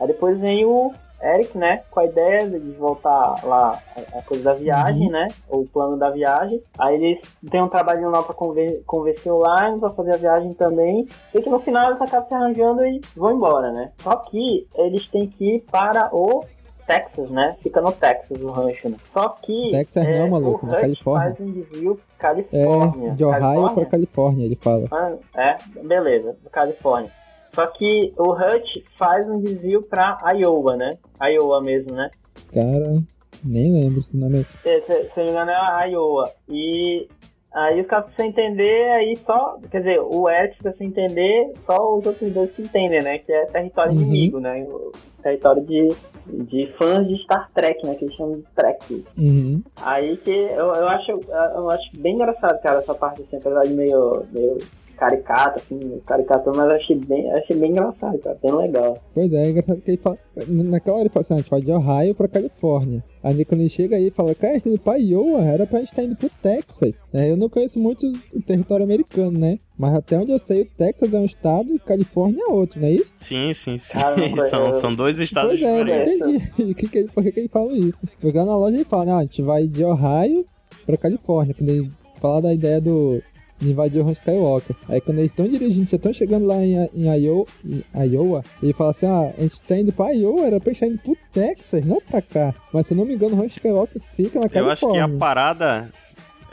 Aí depois vem o Eric, né? Com a ideia de voltar lá a, coisa da viagem, né? O plano da viagem. Aí eles têm um trabalhinho lá pra conver- convencer o Lions pra fazer a viagem também. E que no final eles acabam se arranjando e vão embora, né? Só que eles têm que ir para o Texas, né? Fica no Texas o rancho, né? Só que. Texas não, maluco, o na Califórnia. faz um desvio Califórnia. É, de Ohio Califórnia? pra Califórnia, ele fala. Ah, é, beleza, Califórnia. Só que o Hutch faz um desvio pra Iowa, né? Iowa mesmo, né? Cara, nem lembro se o nome é. É, Se, se não me engano é a Iowa. E aí os caras sem entender, aí só. Quer dizer, o Eric fica sem entender, só os outros dois que entendem, né? Que é território Uhum. inimigo, né? O território de, de fãs de Star Trek, né? Que eles chamam de Trek. Uhum. Aí que eu, eu acho eu acho bem engraçado, cara, essa parte assim, apesar de meio, meio caricata, assim, caricatura, mas eu achei bem, achei bem engraçado, cara, bem legal. Pois é, é engraçado que ele fala. Naquela hora ele fala assim, ah, a gente vai de Ohio pra Califórnia. Aí quando ele chega aí, ele fala, cara, gente tá pra Iowa, era pra gente estar indo pro Texas. É, eu não conheço muito o território americano, né? Mas até onde eu sei, o Texas é um estado e Califórnia é outro, não é isso? Sim, sim, sim. Ah, são, são dois estados pois é, eu não diferentes. entendi. Que que ele- por que, que ele fala isso? Porque lá na loja ele fala, não, a gente vai de Ohio pra Califórnia. Quando ele fala da ideia do, de invadir o Skywalker. Aí quando eles estão dirigindo, já estão chegando lá em, em, Iowa, em Iowa, ele fala assim, ah, a gente tá indo pra Iowa, era pra gente estar indo pro Texas, não pra cá. Mas se eu não me engano, o Han Skywalker fica na Eu acho que Califórnia. a parada.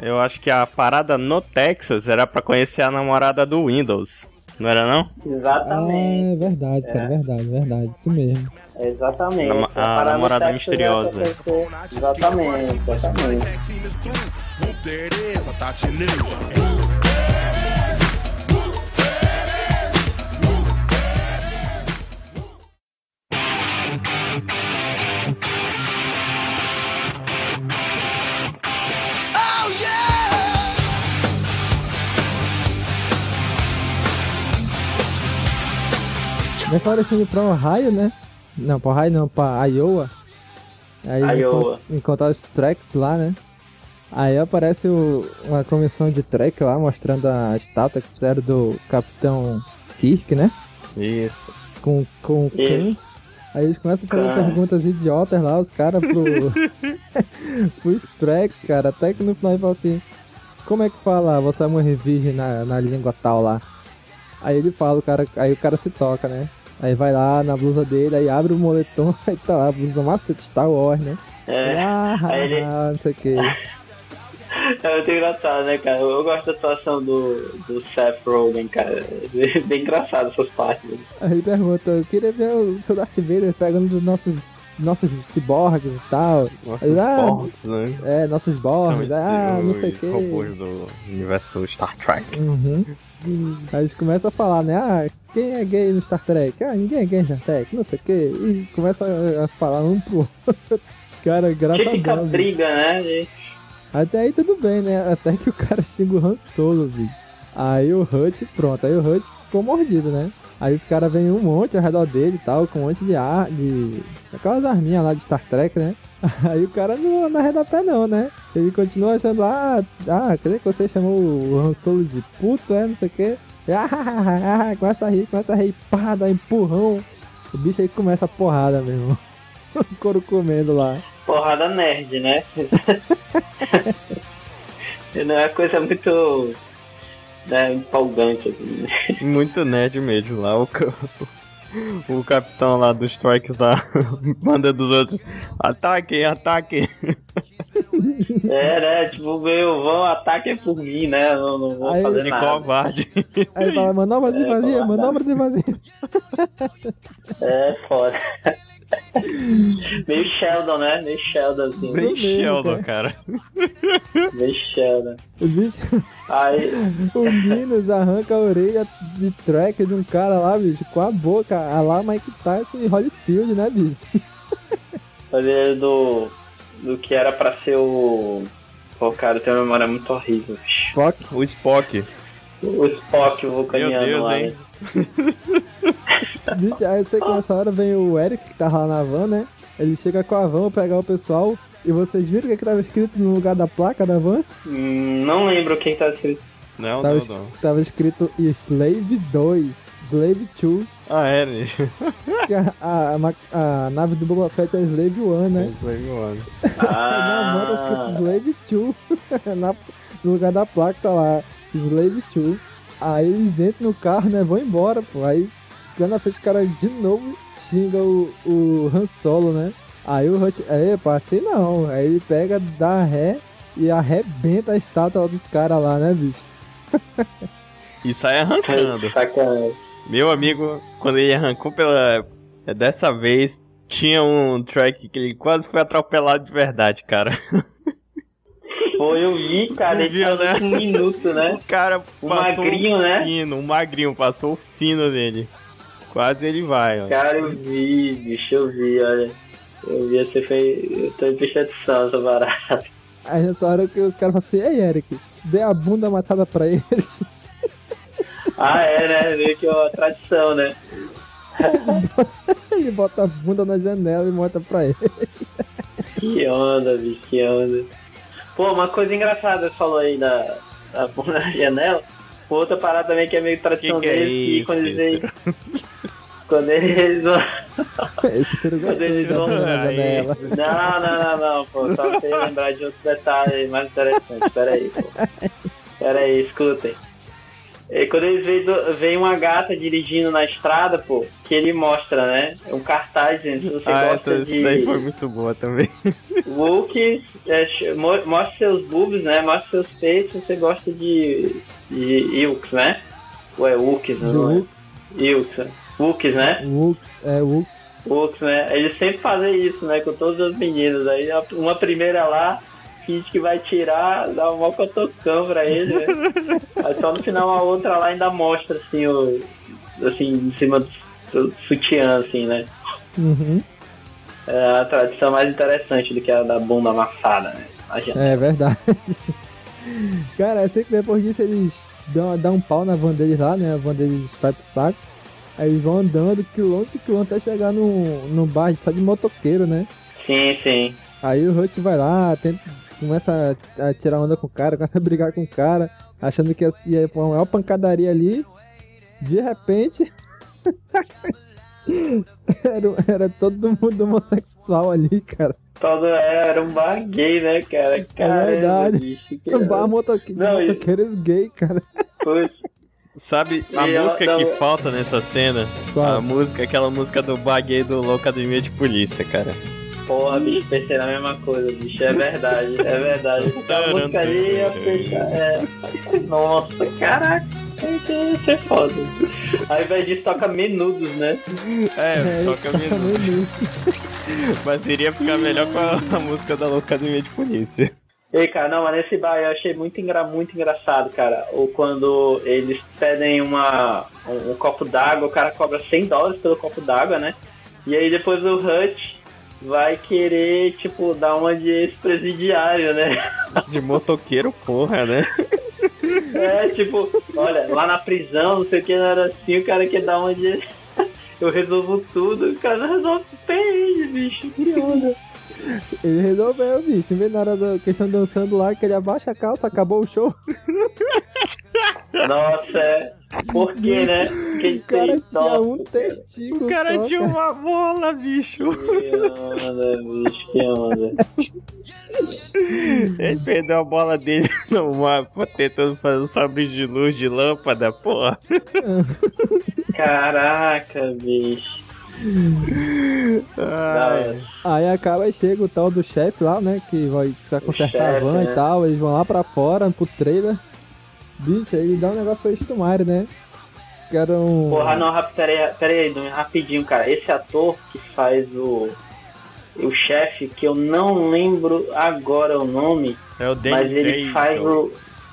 Eu acho que a parada no Texas era pra conhecer a namorada do Windows. Não era não? Exatamente. Ah, é verdade, cara, É. verdade, verdade, isso mesmo. Exatamente. Nama- a parada namorada misteriosa. Exatamente, exatamente. Nessa hora indo pra Ohio, né? Não, pra Ohio não, pra Iowa. Aí Iowa. encont- encontrar os tracks lá, né? Aí aparece o- uma comissão de track lá, mostrando a estátua que fizeram do Capitão Kirk, né? Isso. Com, com o. Aí eles começam a fazer perguntas idiotas lá, os caras pro. pros tracks, cara. Até que no final ele fala assim: Como é que fala você é morrer virgem na, na língua tal lá? Aí ele fala, o cara, aí o cara se toca, né? Aí vai lá na blusa dele, aí abre o moletom, aí tá lá, a blusa massa de Star Wars, né? É. Ah, Aí ele- ah, não sei o que. É muito engraçado, né, cara? Eu gosto da atuação do, do Seth Rogen, cara. É bem engraçado essas partes. Aí ele pergunta, eu queria ver o seu Darth Vader pegando os nossos, nossos ciborgues e tal. Nossos ah, Borgs, né? É, nossos borgs, ah, não sei o os que. robôs do universo Star Trek. Uhum. Aí eles começam a falar, né? Ah, quem é gay no Star Trek? Ah, ninguém é gay no Star Trek, não sei o que. E começa a, falar um pro outro. Cara, Típica engraçadão. briga, né? Até aí tudo bem, né? Até que o cara xinga o Han Solo, bicho. Aí o Hut, pronto, aí o Hut ficou mordido, né? Aí os caras vêm um monte ao redor dele e tal, com um monte de ar, de. aquelas arminhas lá de Star Trek, né? Aí o cara não, não arreda pé não, né? Ele continua achando lá, ah, creio que você chamou o Han Solo de puto, é, não sei o quê. E, Ah, ah, ah, começa a rir, começa a rir, pá, dá empurrão. O bicho aí começa a porrada mesmo. O couro comendo lá. Porrada nerd, né? Não é coisa muito né, empolgante, assim. Muito nerd mesmo lá. O, ca- o capitão lá dos strikes lá manda dos outros. Ataque, ataque. É, né? Tipo, meu, vão, ataque por mim, né? Não, não vou Aí- fazer nada. covarde. Aí ele fala, manobra de É, vazia, covarde. manobra de vazia. É foda. Meio Sheldon, né? Meio Sheldon, assim. Bem Sheldon, cara. cara. Meio Sheldon. O bicho, Aí, o Minos arranca a orelha de track de um cara lá, bicho, com a boca. A lá Mike Tyson e Holyfield, né, bicho? fazer do. do que era pra ser o. Pô, cara, tem uma memória muito horrível, bicho. Spock. O Spock. O Spock, o Meu vulcaniano Deus, lá. hein? bicho. Aí eu sei que nessa hora vem o Eric, que tava lá na van, né? Ele chega com a van pra pegar o pessoal. E vocês viram o que, que tava escrito no lugar da placa da van? Hum, não lembro o que, que tá escrito. Não, Tava, não, não. tava escrito Slave 2, Slave 2. Ah, é, né? A, a, a nave do Boba Fett é Slave 1, né? Na van tá Ah, escrito Slave 2. Na- no lugar da placa tá lá, Slave 2. Aí eles entram no carro, né? Vão embora, pô. Aí lá na frente o cara de novo xinga o, o Han Solo, né? Aí o Hut. Aí, pá, assim não. Aí ele pega, dá ré e arrebenta a estátua dos caras lá, né, bicho? E sai arrancando. sacanagem. Meu amigo, quando ele arrancou pela. Dessa vez, tinha um track que ele quase foi atropelado de verdade, cara. Pô, eu vi, cara, ele viu, né? um minuto, né? O cara O passou magrinho, né? fino, um magrinho, passou o fino nele. Quase ele vai, ó. Cara, eu vi, bicho, eu vi, olha. Eu vi, você foi. Eu tô em percepção essa barata. Aí nessa hora que os caras falam assim, ei Eric, dê a bunda matada pra eles. Ah, é, né? Meio que uma tradição, né? ele bota a bunda na janela e mostra pra ele. Que onda, bicho, que onda. Pô, uma coisa engraçada você falou aí da, da janela. Outra parada também que é meio tradição Que que é deles, que isso, quando eles. Quando eles vão. Quando eles vão. Não, não, não, não, pô. Só pra lembrar de outro detalhe mais interessante. Pera aí, pô. Pera aí, escutem. E quando eles veem, uma gata dirigindo na estrada, pô, que ele mostra, né? Um cartaz dizendo se você Ah, gosta essa, de isso daí foi muito boa também. Wookies, é, mostra seus boobs, né? Mostra seus peitos se você gosta de, de Ilks, né? Ou é Wookies, Do não é? Wooks. Ilks. Wookies, né? Wooks, é Wooks. Wookies, né? Eles sempre fazem isso, né? Com todas as meninas. Aí uma primeira lá finge que vai tirar, dá um mocotocão pra ele, né? Aí só no final a outra lá ainda mostra, assim, o... Assim, em cima do, do sutiã, assim, né? Uhum. É a tradição mais interessante do que a da bunda amassada, né? É verdade. Cara, eu sei que depois disso eles dão, dão um pau na van deles lá, né? A van deles vai pro saco. Aí eles vão andando quilômetro e quilômetro até chegar no, no bar só de motoqueiro, né? Sim, sim. Aí o Hut vai lá, tenta, começa a, a tirar onda com o cara, começa a brigar com o cara, achando que ia, ia pôr uma maior pancadaria ali. De repente. era, era todo mundo homossexual ali, cara. Todo era um bar gay, né, cara? Caramba, verdade. bicho, que Um bar motoque, Não, motoqueiros gay, cara. Pois. Sabe a E ela música dá que uma- falta nessa cena? Qual? A música, aquela música do baguei do Loucademia de Polícia, cara. Porra, bicho, pensei na mesma coisa, bicho. É verdade, é verdade. A música ali ia fechar. É... Nossa, caraca. Ia ser foda. Ao invés disso, toca menudos, né? É, toca mesmo. Mas iria ficar melhor com a, a música da Loucademia de Polícia. Ei, cara, não, mas nesse bar eu achei muito, engra... muito engraçado, cara. Ou quando eles pedem uma... um, um copo d'água, o cara cobra 100 dólares pelo copo d'água, né? E aí depois o Hutch vai querer, tipo, dar uma de ex-presidiário, né? De motoqueiro, porra, né? É, tipo, olha, lá na prisão, não sei o que, não era assim, o cara quer dar uma de. Eu resolvo tudo, o cara não resolve peixe, bicho, que onda. Ele resolveu, bicho. Em vez na hora da questão dançando lá, que ele abaixa a calça, acabou o show. Nossa, é. Por quê, né? Ele O cara tem. tinha Nossa, um testículo. O cara só, tinha uma bola, bicho. Que onda, bicho, que onda. Ele perdeu a bola dele no mapa, tentando fazer um sabre de luz de lâmpada, porra. Caraca, bicho. Ai. Aí acaba e chega o tal do chefe lá, né? Que vai, vai consertar a van né? e tal. Eles vão lá pra fora, pro trailer. Bicho, aí dá um negócio pra eles tomarem, né? Que era um. Porra, não, rap- pera aí, pera rapidinho, cara. Esse ator que faz o. O chefe, que eu não lembro agora o nome, É o Danny mas ele Trejo. faz o.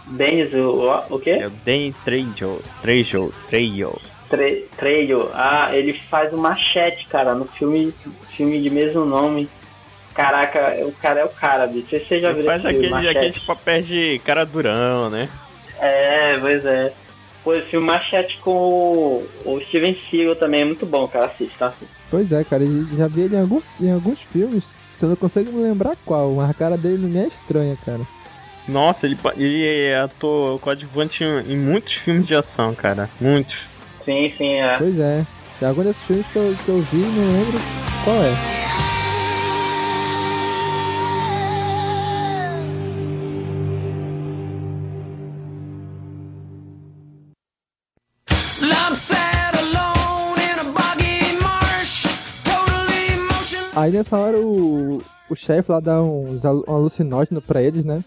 Dennis, o, o quê? É o Danny Trejo. Trejo. Trejo. Tre Trejo. Ah, ele faz o Machete, cara, no filme, filme de mesmo nome. Caraca, o cara é o cara, bicho. Você já viu faz esse aquele, Machete? aqueles papéis de cara durão, né? É, pois é. Pô, esse filme Machete com o, o Steven Seagal também é muito bom, cara. Assiste, tá? Assiste. Pois é, cara, já vi ele em alguns, em alguns filmes. Eu não consigo me lembrar qual, mas a cara dele não me é estranha, cara. Nossa, ele, ele é ator coadjuvante em, em muitos filmes de ação, cara. Muitos. Sim, sim, é. Pois é. Tem alguns desses filmes que eu, que eu vi não lembro qual é. I'm sad alone in a boggy marsh, totally emotionless. Aí nessa hora o, o chefe lá dá uns um alucinógeno pra eles, né?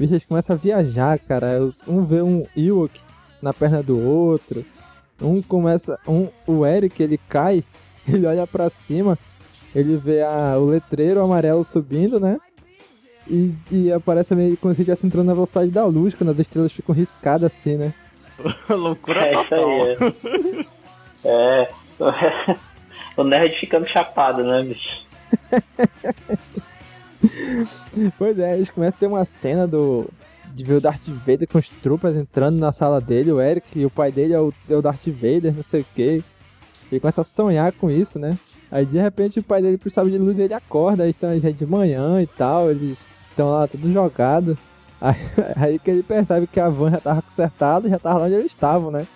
Bicho, eles começam a viajar, cara. Um vê um Ewok na perna do outro. Um começa. Um, o Eric, ele cai, ele olha pra cima, ele vê a, o letreiro amarelo subindo, né? E, e aparece meio como se estivesse entrando na velocidade da luz, quando as estrelas ficam riscadas assim, né? Loucura É total. aí, é. é. o nerd ficando chapado, né, bicho? Pois é, eles começam a ter uma cena do. De ver o Darth Vader com os tropas entrando na sala dele, o Eric e o pai dele é o, é o Darth Vader, não sei o que. Ele começa a sonhar com isso, né? Aí de repente o pai dele precisava de luz ele acorda, aí estão já de manhã e tal, eles estão lá tudo jogado. Aí, aí que ele percebe que a van já tava consertada, já tava lá onde eles estavam, né?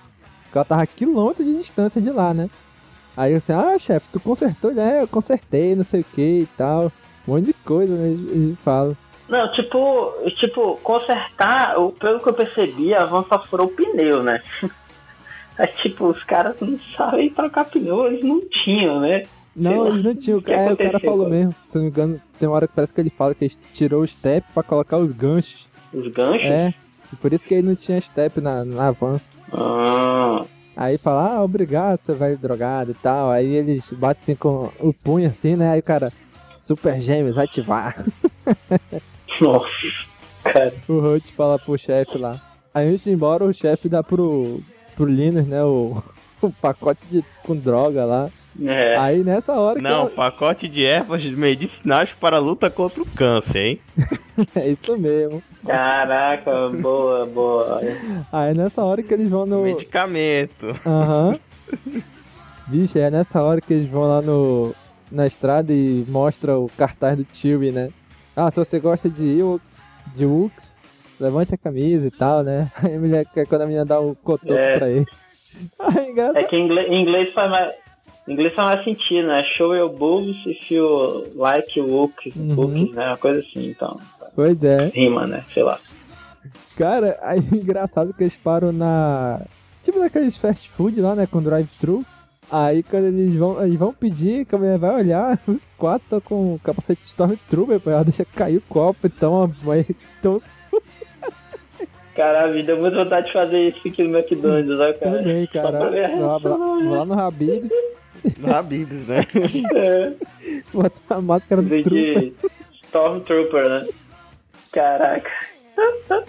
Porque ela tava a quilômetros de distância de lá, né? Aí assim, ah chefe, tu consertou? Ele, é, eu consertei, não sei o que e tal. Um monte de coisa, né? Eles, eles. Não, tipo, tipo, consertar, o- pelo que eu percebi, a van só furou o pneu, né? É tipo, os caras não sabem trocar pneu, eles não tinham, né? Não, eles não tinham. O que É, o cara falou mesmo. Se não me engano, tem uma hora que parece que ele fala que ele tirou o step pra colocar os ganchos. Os ganchos? É. E por isso que ele não tinha step na, na van. Ah, Aí fala, ah, obrigado, seu velho drogado e tal. Aí eles batem assim com o punho assim, né? Aí o cara, super gêmeos, ativar. nossa, cara. O Hutch fala pro chefe lá. Aí antes de ir embora, o chefe dá pro, pro Linus, né? O, o pacote de, com droga lá. É. Aí nessa hora Não, que pacote de ervas medicinais para a luta contra o câncer, hein? É isso mesmo. Caraca, boa, boa. Aí nessa hora que eles vão no. Medicamento. Aham. Vixe, é nessa hora que eles vão lá no. Na estrada e mostra o cartaz do Chewie, né? Ah, se você gosta de Ewoks, de Wooks, levante a camisa e tal, né? Aí a mulher, quando a menina dá o cotoco É. pra ele. Aí, engraçado. É que em inglês, faz mais. inglês faz mais sentido, né? Show your boobs if you like Wookies, Uhum. Né? Uma coisa assim, então. Pois é. Rima, né? Sei lá. Cara, aí engraçado que eles param na. Tipo naqueles fast food lá, né? Com drive-thru. Aí quando eles vão, eles vão pedir, que a mulher vai olhar, os quatro estão com capacete de Stormtrooper, pô, ela deixa cair o copo, então a mãe. Então, Caralho, me deu muita vontade de fazer isso aqui no McDonald's, ó, cara. também, Só cara. pra ver a Lá, lá, lá no Habibs, Habibs, né? É. bota a máscara do De Trooper. Stormtrooper, né? Caraca.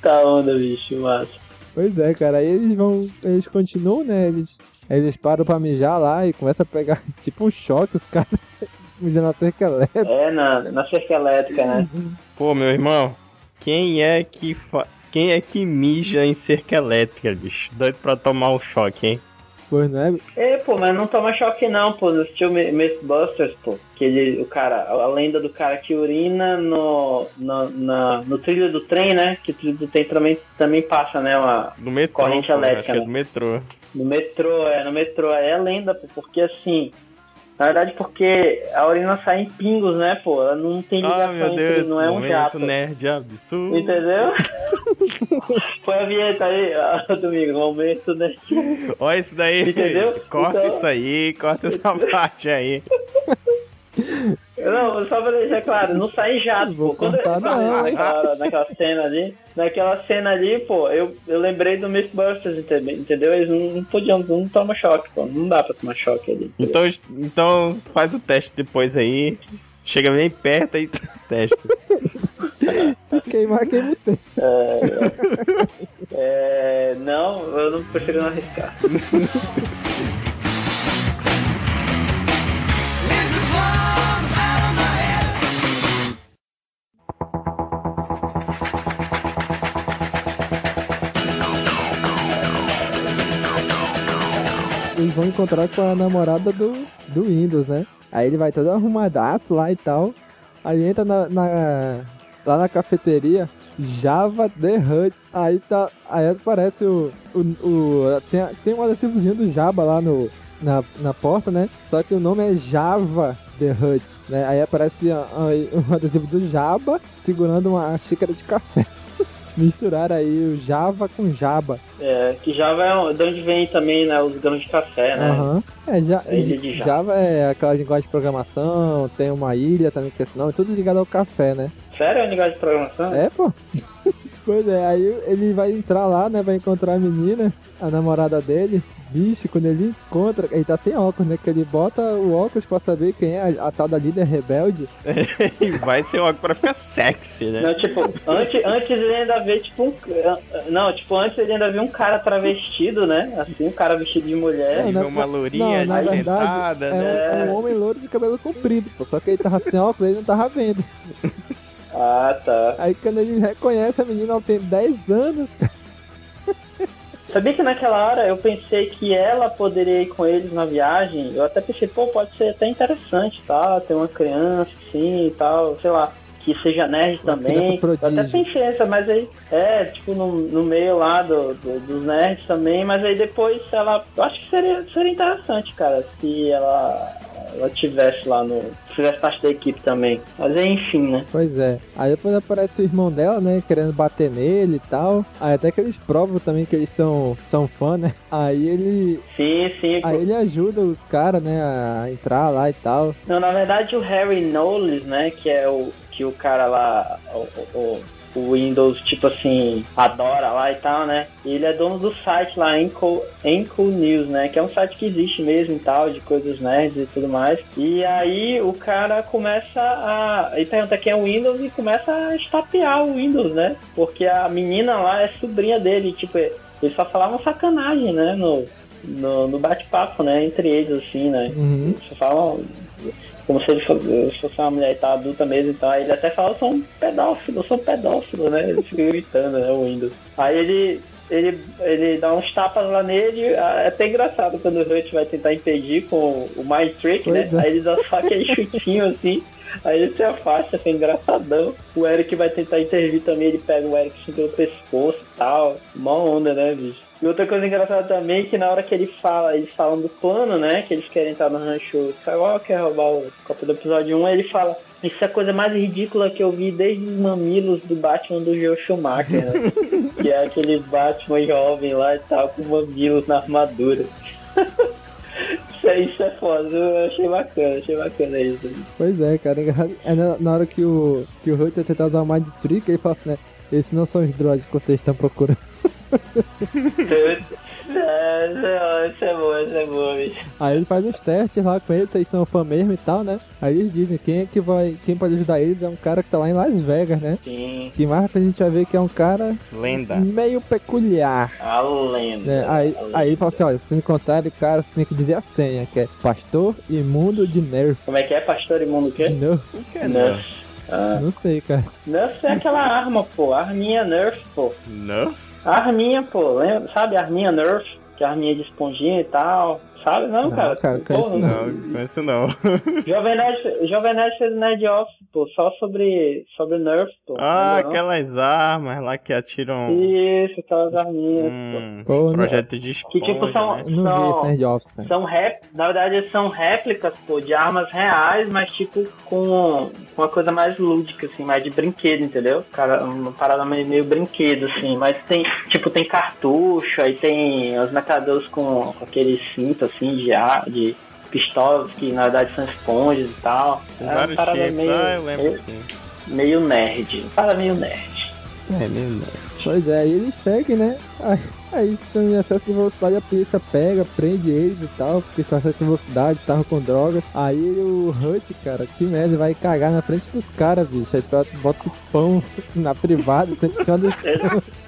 tá onda, bicho, massa. Pois é, cara, aí eles vão. Eles continuam, né? Eles, eles param pra mijar lá e começam a pegar tipo um choque, os caras mijando na cerca elétrica. É, na, na cerca elétrica, né? Pô, meu irmão, quem é que fa... quem é que mija em cerca elétrica, bicho? Doido pra tomar um choque, hein? Pois não é? É, pô, mas não toma choque não, pô. Mi- Mythbusters, pô. Que ele, o cara, a lenda do cara que urina no, no, na, no trilho do trem, né? Que o trilho do trem também, também passa, né? Uma Do metrô. corrente pô, acho elétrica, que é né? do metrô. No metrô, é, no metrô. É a lenda, pô, porque assim. Na verdade, porque a urina sai em pingos, né, pô? Ela não tem ligação Ah, meu entre, Deus, não é um jato. nerd absurdo. Entendeu? Põe a vinheta aí, ó, Domingo, momento, né? Olha isso daí. Entendeu? Corta Então- isso aí, corta essa parte aí. Não, só pra deixar claro, não sai jato, pô. Quando eu não. naquela, naquela cena ali, naquela cena ali, pô, eu, eu lembrei do Mythbusters, entende- entendeu? Eles não, não podiam, não toma choque, pô. Não dá pra tomar choque ali. Então, então faz o teste depois aí. Chega bem perto aí testa. Queimar, queima o tempo. É, é, não, eu não prefiro não arriscar. eles vão encontrar com a namorada do, do Windows, né? Aí ele vai todo arrumadaço lá e tal. Aí entra na, na- lá na cafeteria, Java The Hut. Aí tá. Aí aparece o. o, o- tem, tem um adesivozinho do Java lá no, na, na porta, né? Só que o nome é Java The Hut. Né? Aí aparece um adesivo do Java segurando uma xícara de café. Misturaram aí o Java com Jaba. É, que Java é de onde vem também, né, os grãos de café, né? Aham. É, já, A ilha de Java. Java é aquela linguagem de programação, tem uma ilha também que é nome, tudo ligado ao café, né? Sério, é um negócio de programação? É, pô. Pois é, aí ele vai entrar lá, né? Vai encontrar a menina, a namorada dele. Bicho, quando ele encontra, ele tá sem óculos, né? Que ele bota o óculos pra saber quem é a, a tal da líder rebelde. E vai ser algo pra ficar sexy, né? Não, tipo, antes, antes ele ainda vê, tipo, um. Não, tipo, antes ele ainda vê um cara travestido, né? Assim, um cara vestido de mulher. Na- vê uma não, lourinha na ali verdade, sentada, é, né? um, é um homem louro de cabelo comprido, pô. Só que ele tava sem óculos, ele não tava vendo. Ah, tá. Aí quando ele reconhece a menina, ela tem 10 anos. Sabia que naquela hora eu pensei que ela poderia ir com eles na viagem? Eu até pensei, pô, pode ser até interessante, tá? Ter uma criança, assim e tal, sei lá, que seja nerd também. Eu até pensei nessa, mas aí, é, tipo, no, no meio lá do, do- dos nerds também, mas aí depois ela. Eu acho que seria, seria interessante, cara, se ela ela tivesse lá no. fizesse parte da equipe também. Mas enfim, né? Pois é. Aí depois aparece o irmão dela, né? Querendo bater nele e tal. Aí até que eles provam também que eles são, são fã, né? Aí ele. Sim, sim. Aí ele ajuda os caras, né? A entrar lá e tal. Não, na verdade o Harry Knowles, né? Que é o. que o cara lá. o, o, o Windows, tipo assim, adora lá e tal, né? E ele é dono do site lá, Enco, Enco News, né? Que é um site que existe mesmo e tal, de coisas nerds e tudo mais. E aí o cara começa a. Ele pergunta quem é o Windows e começa a estapear o Windows, né? Porque a menina lá é sobrinha dele, tipo, eles só falavam sacanagem, né? No, no, no bate-papo, né? Entre eles, assim, né? Uhum. Só falam como se ele fosse, fosse uma mulher e tá adulta mesmo, então aí ele até fala, eu sou um pedófilo, eu sou um pedófilo, né? Ele fica gritando, né, o Windows. Aí ele, ele, ele dá uns tapas lá nele, é até engraçado quando o Hut vai tentar impedir com o Mind Trick, né? Pois é. Aí ele dá só aquele chutinho assim, aí ele se afasta, fica engraçadão. O Eric vai tentar intervir também, ele pega o Eric assim pelo pescoço e tal. Mó onda, né, bicho? E outra coisa engraçada também é que na hora que ele fala, eles falam do plano, né? Que eles querem entrar no rancho Skywalker, roubar o copo do episódio 1, ele fala, isso é a coisa mais ridícula que eu vi desde os mamilos do Batman do Joe Schumacher, né? que é aquele Batman jovem lá e tal, com mamilos na armadura. isso, é, isso é foda, eu achei bacana, achei bacana isso. Pois é, cara. É na, na hora que o, que o Hut vai tentar usar o Mind Trick, ele fala assim, né? Esses não são os droids que vocês estão procurando. É, isso é bom, isso é bom, bicho. Aí ele faz uns testes lá com eles, vocês são fã mesmo e tal, né? Aí eles dizem quem é que vai. Quem pode ajudar eles é um cara que tá lá em Las Vegas, né? Sim. Que mais pra gente vai ver que é um cara Lenda. meio peculiar. A lenda. né? Aí, aí ele fala assim, olha, se encontrarem o cara, você tem que dizer a senha, que é pastor imundo de nerf. Como é que é, pastor imundo o quê? Nerf. Nerf. Ah. Não sei, cara. Nerf é aquela arma, pô. Arminha Nerf, pô. Nerf? Arminha, pô. Lembra? Sabe arminha Nerf? Que é arminha de esponjinha e tal. Sabe? Não, cara. cara, Porra, Não, conheço não. Jovem Nerd, Jovem Nerd fez Nerd Office, pô. Só sobre, sobre Nerf, pô. Ah, não? aquelas armas lá que atiram. Isso, aquelas arminhas, Hum, Pô, projeto de Que esponja, tipo são, né? Não vi são, são rép, na verdade são réplicas, pô, de armas reais, mas tipo com, uma coisa mais lúdica, assim, mais de brinquedo, entendeu? Cara, uma parada meio, meio brinquedo, assim, mas tem, tipo, tem cartucho, aí tem os metralhadores com, com aquele cinto, assim, de ar, de pistolas que na verdade são esponjas e tal. Tem É parada tipos. meio, Ah, eu lembro meio, sim. meio nerd, uma parada meio nerd. É, mesmo. Pois é, aí eles seguem, né? Aí, aí estão em excesso de velocidade, a polícia pega, prende eles e tal, porque estão em excesso de velocidade, estavam com drogas. Aí o Hut, cara, que merda, vai cagar na frente dos caras, bicho. Aí tu bota o pão na privada, quando...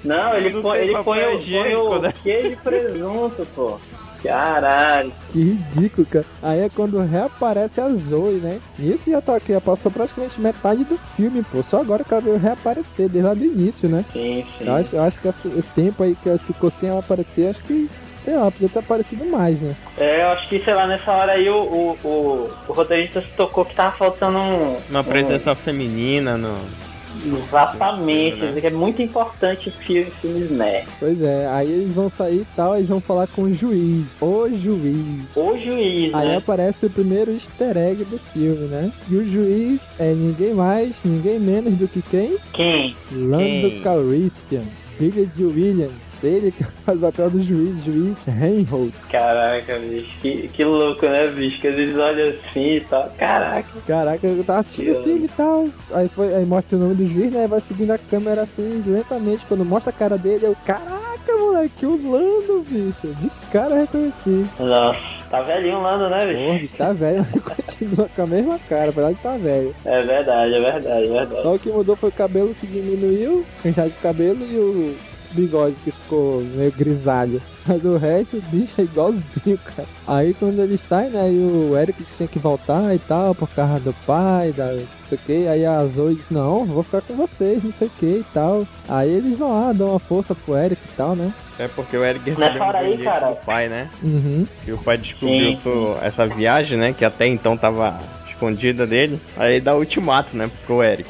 Não, ele Não põe, ele põe, o, põe o né? queijo e presunto, pô. Caralho. Que ridículo, cara. Aí é quando reaparece a Zoe, né? E isso já tá aqui, já passou praticamente metade do filme, pô. Só agora que ela veio reaparecer, desde lá do início, né? Sim, sim. Eu acho, eu acho que esse tempo aí que ela ficou sem ela aparecer, acho que, sei lá, podia ter aparecido mais, né? É, eu acho que, sei lá, nessa hora aí o, o, o, o roteirista se tocou que tava faltando um. Uma presença feminina no. Exatamente, né? é muito importante filmes, filmes nerd. Pois é, aí eles vão sair e tal, eles vão falar com o juiz. O juiz. O juiz, Aí né? aparece o primeiro easter egg do filme, né? E o juiz é ninguém mais, ninguém menos do que quem? Quem? Lando Quem? Calrissian, filho de Williams. Ele que faz o papel do juiz, juiz Reinhold. Caraca, bicho, que, que louco, né, bicho? Que eles olham assim e tal. Caraca. Caraca, eu tava assistindo o filme e tal. Aí, foi, aí mostra o nome do juiz, né? Vai seguindo a câmera assim, lentamente. Quando mostra a cara dele, eu, caraca, moleque, o Lando, bicho. De cara eu reconheci. Nossa, tá velhinho o Lando, né, Porra, bicho? tá velho, mas continua com a mesma cara, apesar de tá velho. É verdade, é verdade, é verdade. Só o que mudou foi o cabelo que diminuiu, quantidade de cabelo e o bigode que ficou meio grisalho. Mas o resto, o bicho é igualzinho, cara. Aí quando ele sai, né, e o Eric tem que voltar e tal, por causa do pai, da não sei o que. Aí a Zoe diz, não, vou ficar com vocês, não sei o que e tal. Aí eles vão lá, dão uma força pro Eric e tal, né? É porque o Eric recebeu um aí, cara. do pai, né? Uhum. E o pai descobriu to- essa viagem, né? Que até então tava escondida dele. Aí dá ultimato, né? Pro Eric.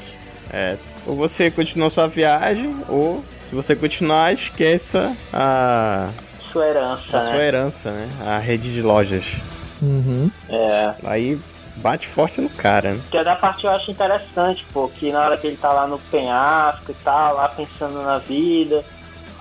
É, ou você continua sua viagem, ou se você continuar, esqueça a, Sua herança, a né? sua herança, né? A rede de lojas. Uhum. É. Aí bate forte no cara, né? Que da parte eu acho interessante, pô, que na hora que ele tá lá no penhasco e tal, lá pensando na vida,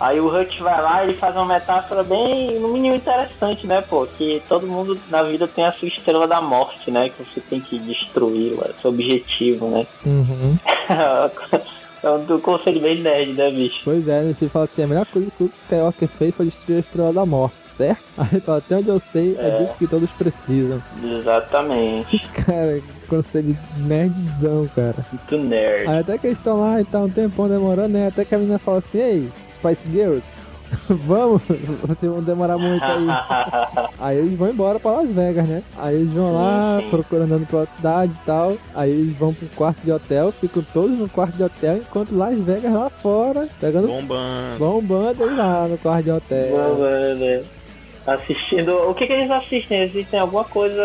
aí o Hutch vai lá e ele faz uma metáfora bem, no mínimo interessante, né, pô, que todo mundo na vida tem a sua estrela da morte, né, que você tem que destruir, ué, seu objetivo, né. Uhum. é um do conselho bem nerd, né, bicho? Pois é, ele fala assim, a melhor coisa que o Skywalker fez foi destruir a Estrela da Morte, certo? Aí ele fala, até onde eu sei, é, É. disso que todos precisam. Exatamente. Cara, conselho nerdzão, cara. Muito nerd. Aí até que eles estão lá e tá um tempão demorando, né? Até que a menina fala assim, ei, Spice Girls, vamos, vocês vão demorar muito aí. Aí eles vão embora pra Las Vegas, né? Aí eles vão lá, procurando andando pela cidade e tal. Aí eles vão pro quarto de hotel, ficam todos no quarto de hotel, enquanto Las Vegas lá fora, pegando Bombando. bombando eles lá no quarto de hotel. Bom, mano, Assistindo. O que, que eles assistem? Eles assistem alguma coisa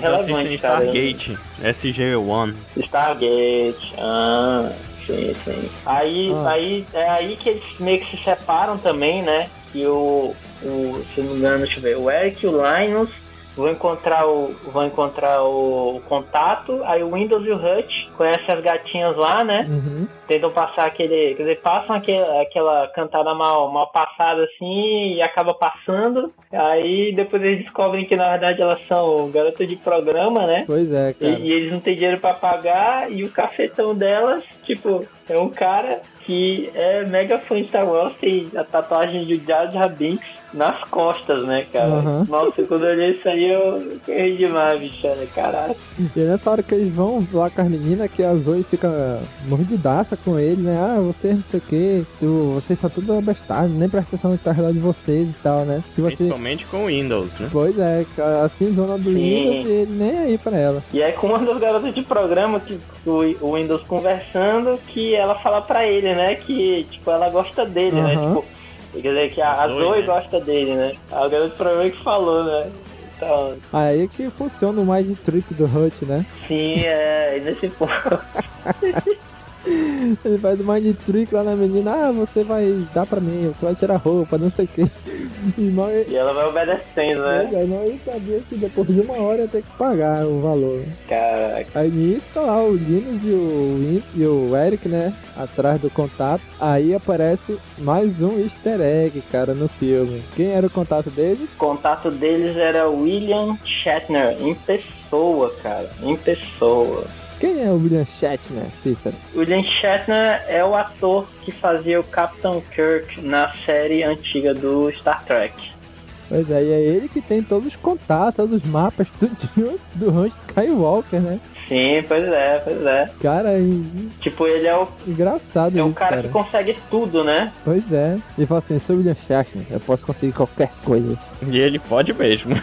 relevante, Assistem cara. Stargate, SG-1. Stargate. Ah, sim, sim. Aí, Ah. aí é aí que eles meio que se separam também, né? Que o, o se não me engano, deixa eu ver, o Eric e o Linus vão encontrar o vão encontrar o, contato, aí o Windows e o Hutch conhecem as gatinhas lá, né? Uhum. Tentam passar aquele, quer dizer, passam aquele, aquela cantada mal, mal passada assim e acaba passando. Aí depois eles descobrem que na verdade elas são garotas de programa, né? Pois é, E, cara. e eles não têm dinheiro pra pagar e o cafetão delas, tipo, é um cara que é mega fã de Star Wars, tem a tatuagem de Jar Jar Binks nas costas, né, cara? Aham. Nossa, quando eu olhei isso aí eu errei demais, bicho, né, caralho. E é nessa hora que eles vão lá com as meninas, que a Zoe fica mordidaça com ele, né? Ah, vocês não sei o que, vocês são tudo abestados, nem presta atenção no que tá ao redor de vocês e tal, né? Que você... Principalmente com o Windows, né? Pois é, assim, zona do Sim. Windows e ele nem aí pra ela. E aí com uma das garotas de programa, que o, o Windows conversando, que ela fala pra ele, né, que, tipo, ela gosta dele, né, Aham. tipo, quer dizer, que a, a Zoe, Zoe né? gosta dele, né, a garota de programa que falou, né. Então, Aí que funciona o Mind Trick do Hut, né? sim, é, e nesse ponto. Ele faz o Mind Trick lá na menina, ah, você vai dar pra mim, você vai tirar roupa, não sei o que. E mal E ela vai obedecendo, né? É, ele sabia que depois de uma hora ia ter que pagar o valor. Caraca. Aí nisso tá lá o Linus e o, e o Eric, né? Atrás do contato. Aí aparece mais um easter egg, cara, no filme. Quem era o contato dele? O contato deles era William Shatner, em pessoa, cara, em pessoa. Quem é o William Shatner, Cícero? William Shatner é o ator que fazia o Captain Kirk na série antiga do Star Trek. Pois é, e é ele que tem todos os contatos, todos os mapas, tudinho do Han Skywalker, né? Sim, pois é, pois é. Cara, en- Tipo, ele é o, engraçado é o isso, cara, cara. que consegue tudo, né? Pois é. Ele fala assim, sou William Shatner, eu posso conseguir qualquer coisa. E ele pode mesmo.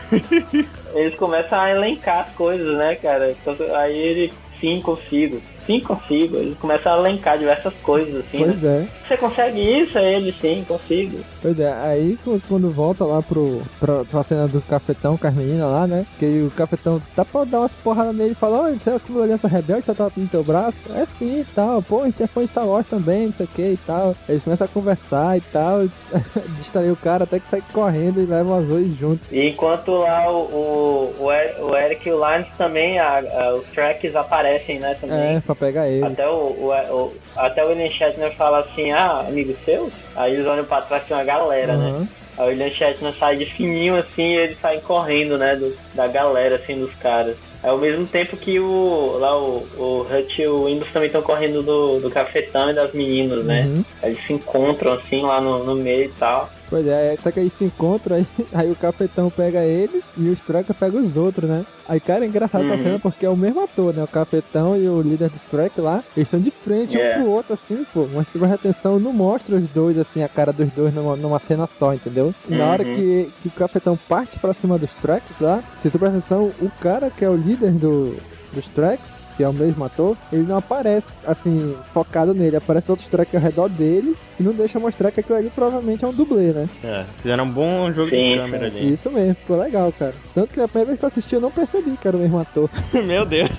Eles começam a elencar as coisas, né, cara? Aí ele, sim, consigo. Sim, consigo. Eles começam a elencar diversas coisas, assim, Pois né? é. Você consegue isso? Aí ele, sim, consigo. Pois é, aí qu- quando volta lá pro, pra, pra cena do cafetão com as meninas lá, né? Que aí o cafetão dá pra dar umas porradas nele e fala, ô, você é aliança rebelde, você tá no teu braço? É sim e tal, pô, a gente é fã de Star Wars também, não sei o que e tal. Eles começam a conversar e tal, distrair o cara até que sai correndo e levam as dois juntos. E enquanto lá o, o, o Eric e o Lines também, a- a- os tracks aparecem, né, também. É, pra pegar ele. Até o, o, o- até o William Shatner fala assim, ah, amigo seu? Aí eles olham pra trás tem uma galera, né? Aham. Aí o William Shatner sai de fininho assim e eles saem correndo, né? do- da galera, assim, dos caras. Ao mesmo tempo que o lá o, o Hutch e o Windows também estão correndo do, do cafetão e das meninas, né? Uhum. Eles se encontram assim lá no, no meio e tal. Pois é, só que aí se encontra, aí, aí o cafetão pega eles e os Trek pegam os outros, né? Aí, cara, é engraçado essa Uhum. cena porque é o mesmo ator, né? O cafetão e o líder dos Trek lá, eles estão de frente É. um pro outro, assim, pô. Mas se presta atenção, não mostra os dois, assim, a cara dos dois numa, numa cena só, entendeu? E na hora Uhum. que, que o cafetão parte pra cima dos Treks lá, se tu presta atenção, o cara que é o líder do, dos Treks, que é o mesmo ator, ele não aparece, assim, focado nele. Aparece outros Trek ao redor dele e não deixa mostrar que aquilo ali provavelmente é um dublê, né? É, fizeram um bom jogo Sim, de câmera ali. Isso mesmo, ficou legal, cara. Tanto que a primeira vez que eu assisti eu não percebi que era o mesmo ator. Meu Deus.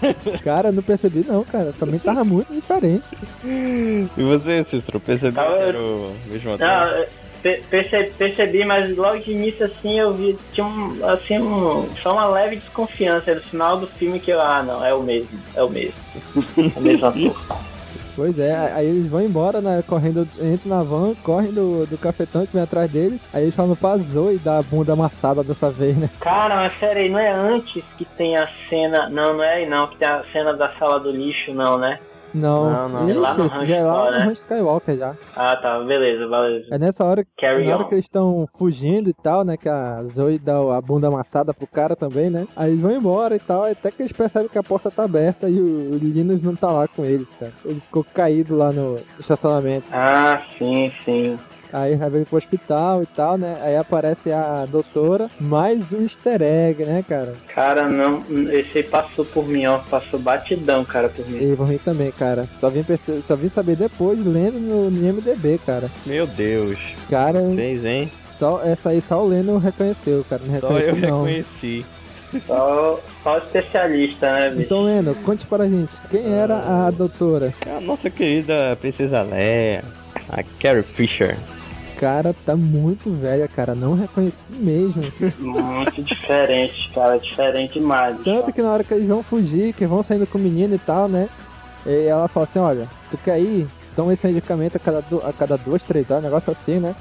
Cara, não percebi não, cara. Também tava muito diferente. E você, Cícero, percebeu que era o mesmo ator? Não, pe- perce- percebi, mas logo de início assim eu vi, tinha um, assim, um, só uma leve desconfiança no final do filme que eu, ah não, é o mesmo, é o mesmo. É o mesmo ator. Pois é, aí eles vão embora, né? Correndo, entram na van, correm do, do cafetão que vem atrás deles. Aí eles falam pra Zoe dar a bunda amassada dessa vez, né? Cara, mas sério aí, não é antes que tem a cena. Não, não é aí não, que tem a cena da sala do lixo, não, né? Não, Não, não, Ixi, é lá no rancho já é lá no né? rancho Skywalker já. Ah tá, beleza, beleza. É nessa hora, é Carry na hora on. que eles estão fugindo e tal, né? Que a Zoe dá a bunda amassada pro cara também, né? Aí eles vão embora e tal, até que eles percebem que a porta tá aberta e o, o Linus não tá lá com eles, cara. Ele ficou caído lá no estacionamento. Ah, sim, sim. Aí vai vir pro hospital e tal, né? Aí aparece a doutora, mais um easter egg, né, cara? Cara, não, esse aí passou por mim, ó, passou batidão, cara, por mim. E vão vir também, cara. Só vim, perce- só vim saber depois, lendo no, no IMDB, cara. Meu Deus. Cara, Vocês, hein? só, essa aí só o Leno reconheceu, cara. Não Só eu não. reconheci. Só, só especialista, né, bicho? Então, Leno, conte para a gente, quem era a doutora? É a nossa querida Princesa Leia, a Carrie Fisher. Cara, tá muito velha, cara. Não reconheci mesmo. Muito diferente, cara, diferente demais. Tanto que na hora que eles vão fugir, que vão saindo com o menino e tal, né? E ela fala assim, olha, tu quer ir? Toma esse medicamento a cada, du- a cada duas, três horas, um negócio assim, né?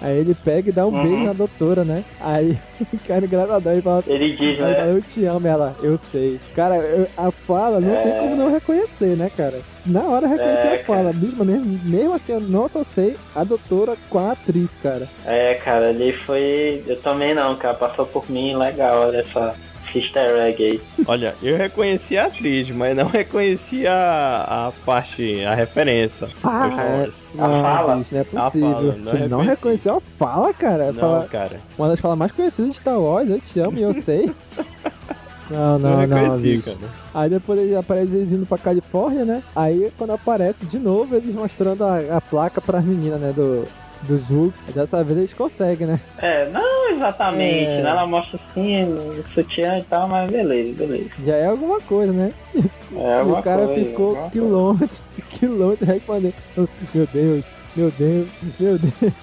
Aí ele pega e dá um Uhum. beijo na doutora, né? Aí, cara, engraçadão, ele fala, Ele diz, né? fala, eu te amo, ela, eu sei. Cara, eu- a fala não tem É. como não reconhecer, né, cara? Na hora eu reconheci É, a fala, mesmo, mesmo, mesmo assim eu não associei a doutora com a atriz, cara. É, cara, ali foi. Eu também não, cara, passou por mim, legal, olha esse easter egg aí. Olha, eu reconheci a atriz, mas não reconheci a, a parte, a referência. Ah, é. chamo- Não, fala? bicho, não é A possível. fala, não não reconheceu a fala, cara? Não, Fala- cara. Uma das falas mais conhecidas de Star Wars, eu te amo e eu sei. Não, não, eu não, reconheci, bicho. cara. Aí depois ele aparece eles indo pra Califórnia, né? Aí quando aparece de novo, eles mostrando a, a placa pras meninas, né? Do, do Hulk. Dessa vez eles conseguem, né? É, não exatamente, É. né? Ela mostra assim, o sutiã e tal, mas beleza, beleza. Já é alguma coisa, né? É E o cara coisa, ficou coisa. quilômetros, quilômetros respondendo. Meu Deus, meu Deus, meu Deus.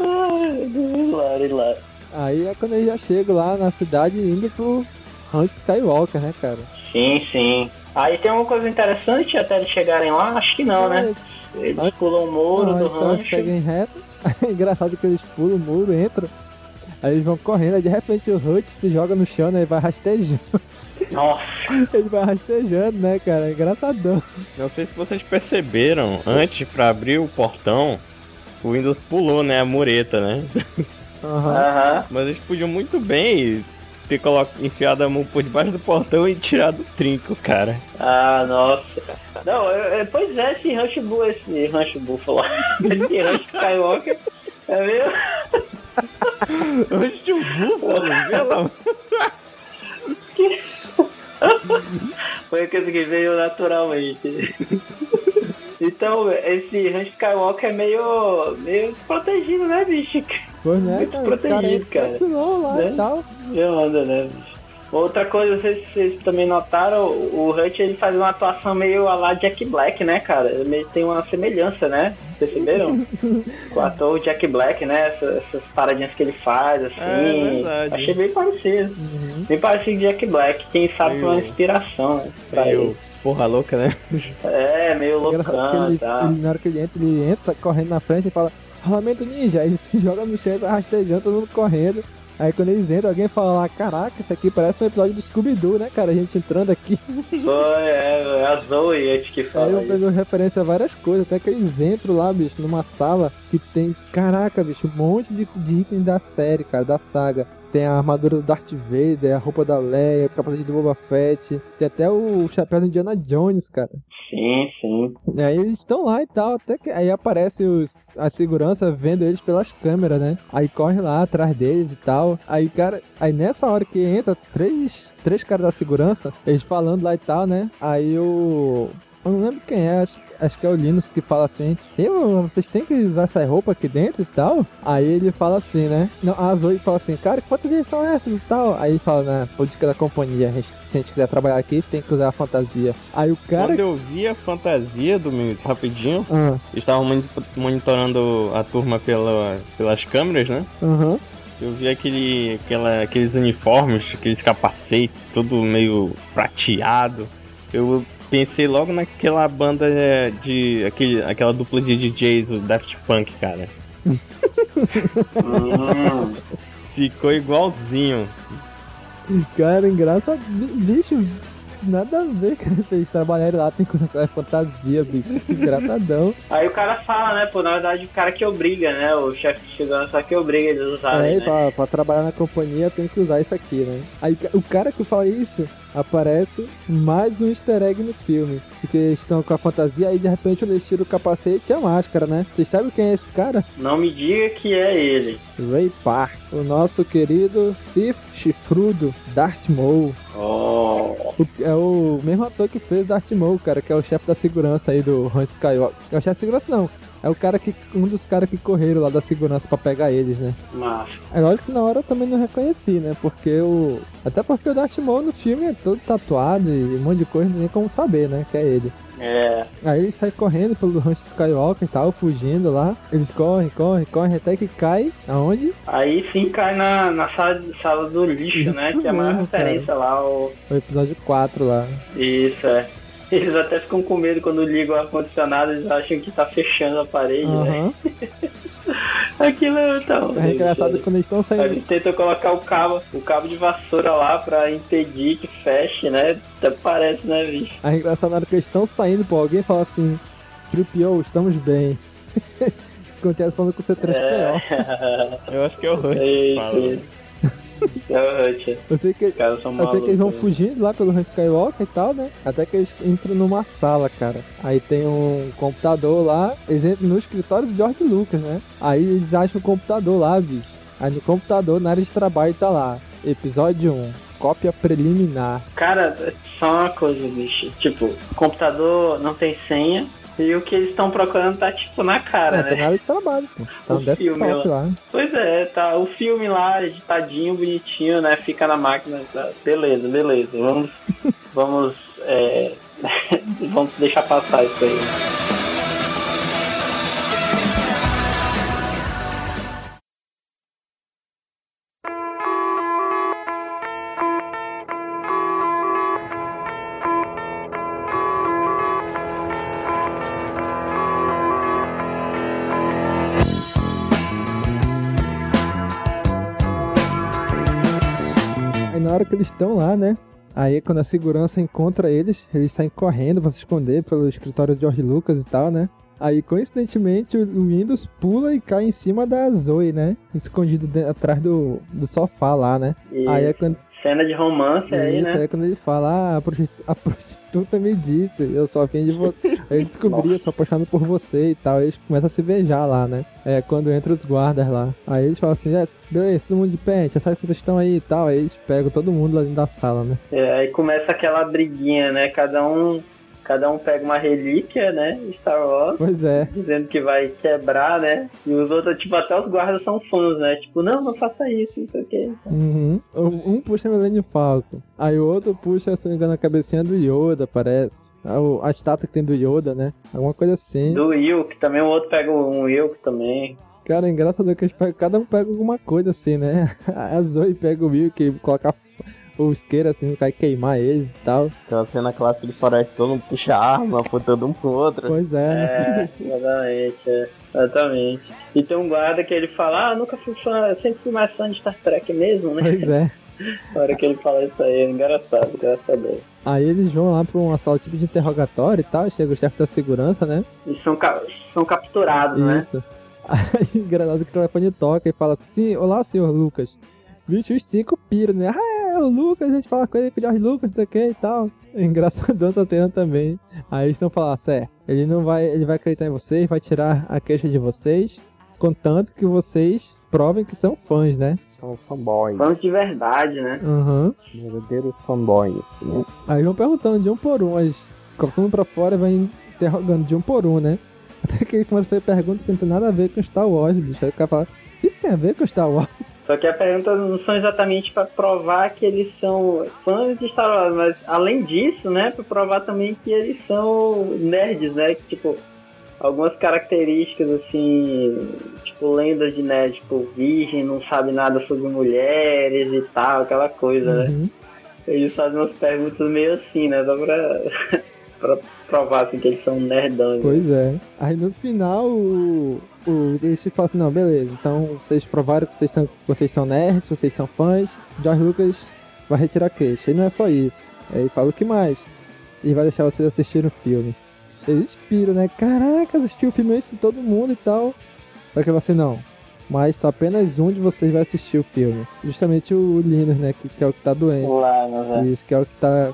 Ai, hilário. Aí é quando eles já chegam lá na cidade indo pro Rancho Skywalker, né, cara? Sim, sim. Aí tem uma coisa interessante até eles chegarem lá, acho que não, né? Eles pulam o muro Não, do então eles rancho. seguem reto. É engraçado que eles pulam o muro, entram. Aí eles vão correndo, aí de repente o Hutch se joga no chão, né? E vai rastejando. Nossa. Ele vai rastejando, né, cara? É engraçadão. Não sei se vocês perceberam, antes pra abrir o portão, o Windows pulou, né, a mureta, né? Aham. Mas eles podiam muito bem ter colo... enfiado a mão por debaixo do portão e tirado o trinco, cara. Ah, nossa. Não, eu- eu- pois é, esse Rancho Bull, esse Rancho Buffalo, esse Rancho Skywalker, é meio... Rancho Buffalo, pelo amor- Foi coisa que veio naturalmente. Então, esse Rancho Skywalker é meio, meio protegido, né, bicho? Pois né, Muito cara? Protegido, cara. vacilou lá Né? e tal. Já anda, né, bicho? Outra coisa, não sei se vocês também notaram, o Hutch ele faz uma atuação meio a lá Jack Black, né, cara? Ele meio- tem uma semelhança, né? Perceberam? Com o ator Jack Black, né? Essas, essas paradinhas que ele faz, assim. É verdade. Achei bem parecido. Bem parecido com Jack Black. Quem sabe foi uma inspiração, né? pra Meio ele. Porra louca, né? É, meio loucão ele, ele, na hora que ele entra, ele entra correndo na frente e fala, rolamento ninja, aí ele se joga no chão e vai rastejando, todo mundo correndo. Aí quando eles entram, alguém fala lá, caraca, isso aqui parece um episódio do Scooby-Doo, né, cara? A gente entrando aqui. Foi, é, é a Zoe antes que Aí fala eu isso. pego referência a várias coisas, até que eles entram lá, bicho, numa sala que tem, caraca, bicho, um monte de, de itens da série, cara, da saga. Tem a armadura do Darth Vader, a roupa da Leia, o capacete do Boba Fett, tem até o chapéu do Indiana Jones, cara. Sim, sim. E aí eles estão lá e tal, até que aí aparece os, a segurança vendo eles pelas câmeras, né? Aí corre lá atrás deles e tal. Aí, cara, aí nessa hora que entra três, três caras da segurança, eles falando lá e tal, né? Aí o. eu não lembro quem é, acho, acho que é o Linus que fala assim, eu, vocês têm que usar essa roupa aqui dentro e tal. Aí ele fala assim, né? Não, a Zoe fala assim, cara, quantas vezes são essas e tal? Aí ele fala, né, política da companhia, a gente, se a gente quiser trabalhar aqui, tem que usar a fantasia. Aí o cara. Quando eu vi a fantasia do Minuto rapidinho, eles estavam moni- monitorando a turma pela, pelas câmeras, né? aham. Eu vi aquele, aquela, aqueles uniformes, aqueles capacetes, tudo meio prateado. Eu pensei logo naquela banda é, de. Aquele, aquela dupla de DJs, o Daft Punk, cara. Hum. Ficou igualzinho. Cara, engraçado. Bicho, nada a ver, cara. Eles trabalharem lá, tem que usar essa fantasia, bicho. Engraçadão. Aí o cara fala, né, pô, na verdade o cara que obriga, né? O chefe de segurança que obriga eles a usarem, Aí, né? pra, pra trabalhar na companhia, tem que usar isso aqui, né? Aí o cara que fala isso aparece mais um easter egg no filme. Porque eles estão com a fantasia, aí de repente eles tiram o capacete e a máscara, né? Vocês sabem quem é esse cara? Não me diga que é ele. Ray Park, o nosso querido Sith Chifrudo Darth Maul. Oh. O- é o mesmo ator que fez Darth Maul, cara, que é o chefe da segurança aí do Han Skywalker. É o chefe da segurança não. É o cara que. um dos caras que correram lá da segurança pra pegar eles, né? Mas, É lógico que na hora eu também não reconheci, né? Porque o. Até porque o Darth Maul no filme é todo tatuado e um monte de coisa, não tem nem como saber, né? Que é ele. é. Aí ele sai correndo pelo rancho Skywalker e tal, fugindo lá. Eles correm, correm, correm, até que cai. Aonde? Aí sim cai na, na sala, sala do lixo, né? Que é a maior cara. referência lá, o. O episódio 4 lá. Isso, é. Eles até ficam com medo quando ligam o ar-condicionado, eles acham que tá fechando a parede, né? Aham. Aquilo é então. É engraçado quando eles estão saindo. eles tentam colocar o cabo, o cabo de vassoura lá pra impedir que feche, né? Até parece, né, bicho? É engraçado na hora que eles estão saindo, pô, alguém fala assim, Tripio, estamos bem. Acontece falando com o C3PO. É. Eu acho que é o Hut que fala. É. Eu sei que, eu sei que eles vão né? fugindo lá pelo Skywalker e tal, né? Até que eles entram numa sala, cara. Aí tem um computador lá, eles entram no escritório do George Lucas, né? Aí eles acham o computador lá, bicho. Aí no computador, na área de trabalho, tá lá. Episódio 1, cópia preliminar. Cara, só uma coisa, bicho. Tipo, o computador não tem senha e o que eles estão procurando tá, tipo, na cara, é, tá na né? área de trabalho, pô. Tá O filme desktop lá. lá. Pois é, tá. O filme lá, editadinho, bonitinho, né? Fica na máquina. Tá? Beleza, beleza. Vamos. vamos. É, vamos deixar passar isso aí. Que eles estão lá, né? Aí quando a segurança encontra eles, eles saem correndo pra se esconder pelo escritório de George Lucas e tal, né? Aí coincidentemente o Windows pula e cai em cima da Zoe, né? Escondido atrás do, do sofá lá, né? Aí é quando. Cena de romance aí, Isso, né? é quando ele fala, ah, a prostitu- a prostituta me disse, eu sou afim de você. eu descobri, eu sou apaixonado por você e tal. Eles começam a se beijar lá, né? É quando entra os guardas lá. Aí eles falam assim, é, beleza, todo mundo de pé, já sabe que vocês estão aí e tal. Aí eles pegam todo mundo lá dentro da sala, né? É, aí começa aquela briguinha, né? Cada um, cada um pega uma relíquia, né? Star Wars. Pois é. Dizendo que vai quebrar, né? E os outros, tipo, até os guardas são fãs, né? Tipo, não, não faça isso, não sei o quê. Uhum. Um puxa Millennium Falcon. Aí o outro puxa, se não me engano, a cabecinha do Yoda, parece. A, a estátua que tem do Yoda, né? Alguma coisa assim. Do Wilk também, o outro pega um Wilk também. Cara, é engraçado que eles pegam, cada um pega alguma coisa assim, né? A Zoe pega o Wilk e coloca o isqueiro assim, vai queimar eles e tal. Aquela cena clássica de Faroeste, todo mundo puxa a arma, apontando um pro outro. Pois é? É, exatamente, é, exatamente. E tem um guarda que ele fala, ah, nunca fui fã, eu sempre fui mais fã de Star Trek mesmo, né? Pois é. Na hora que ele fala isso aí, é engraçado, engraçado. Aí eles vão lá pra uma sala tipo de interrogatório e tal, chega o chefe da segurança, né? E são, ca- são capturados, né? Isso. Aí, engraçado que o telefone toca e fala assim, olá, senhor Lucas. Vixe, os cinco piram, né? Ah, é o Lucas, a gente fala com ele, com o Lucas, não sei o que e tal. É engraçadão essa cena também. Aí eles estão falando, certo, ele não vai, ele vai acreditar em vocês, vai tirar a queixa de vocês, contanto que vocês provem que são fãs, né? São fanboys. Fãs de verdade, né? Aham. Verdadeiros fanboys, né? Aí vão perguntando de um por um as coloca todo mundo pra fora e vai interrogando de um por um, né? Até que ele começa a fazer perguntas que não tem nada a ver com Star Wars, bicho. Aí o cara fala, isso tem a ver com Star Wars? Só que a pergunta não são exatamente pra provar que eles são fãs de Star Wars, mas além disso, né, pra provar também que eles são nerds, né? Que, tipo, algumas características assim, tipo lendas de nerd, tipo, virgem, não sabe nada sobre mulheres e tal, aquela coisa, né? Eles fazem umas perguntas meio assim, né? Só pra, pra provar assim, que eles são nerdões. Pois é. Aí no final o. o eles falam assim, não, beleza, então vocês provaram que vocês, são, vocês são nerds, vocês são fãs, George Lucas vai retirar a queixa. E não é só isso. Aí ele fala o que mais? E vai deixar vocês assistirem o filme. Eles piram, né? Caraca, assistiu o filme antes de todo mundo e tal. Só que fala assim, não. Mas só apenas um de vocês vai assistir o filme. Justamente o Linus, né? Que, que é o que tá doente. Lá? Isso, que é o que tá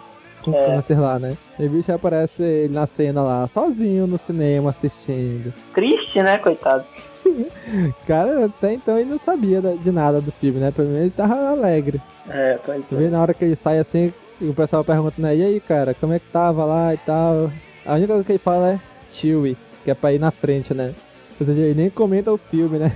com É. câncer lá, né? E o bicho aparece ele na cena lá, sozinho no cinema assistindo. Triste, né, coitado? Cara, até então ele não sabia de nada do filme, né? Pelo menos ele tava alegre. É, pois Tu vê na hora que ele sai assim, o pessoal pergunta, né? E aí, cara, como é que tava lá e tal? A única coisa que ele fala é Chewie, que é pra ir na frente, né? Ou seja, ele nem comenta o filme, né?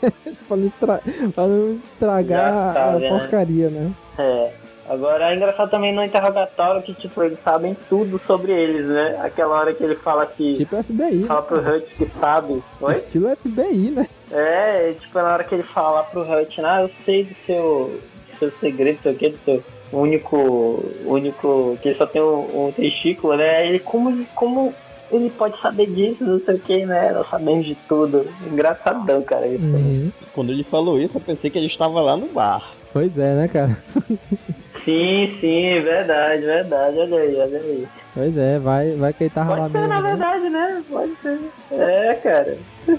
pra, não estra... pra não estragar Já a né? porcaria, né? É. Agora é engraçado também no interrogatório que, tipo, eles sabem tudo sobre eles, né? Aquela hora que ele fala que. Tipo FBI. Fala pro Hut que sabe. Oi? Estilo FBI, né? É, tipo, na hora que ele fala pro Hut, ah, eu sei do seu, do seu segredo, sei o que, do seu único, único, que ele só tem um, um testículo, né? Aí Ele, como, como ele pode saber disso, não sei o que, né? Nós sabemos de tudo. Engraçadão, cara, isso. Uhum. Quando ele falou isso, eu pensei que ele estava lá no bar. Pois é, né, cara? Sim, sim, verdade, verdade, olha aí, olha aí. Pois é, vai, vai que ele tava lá Pode ser, mesmo. na né? verdade, né? Pode ser. É, cara.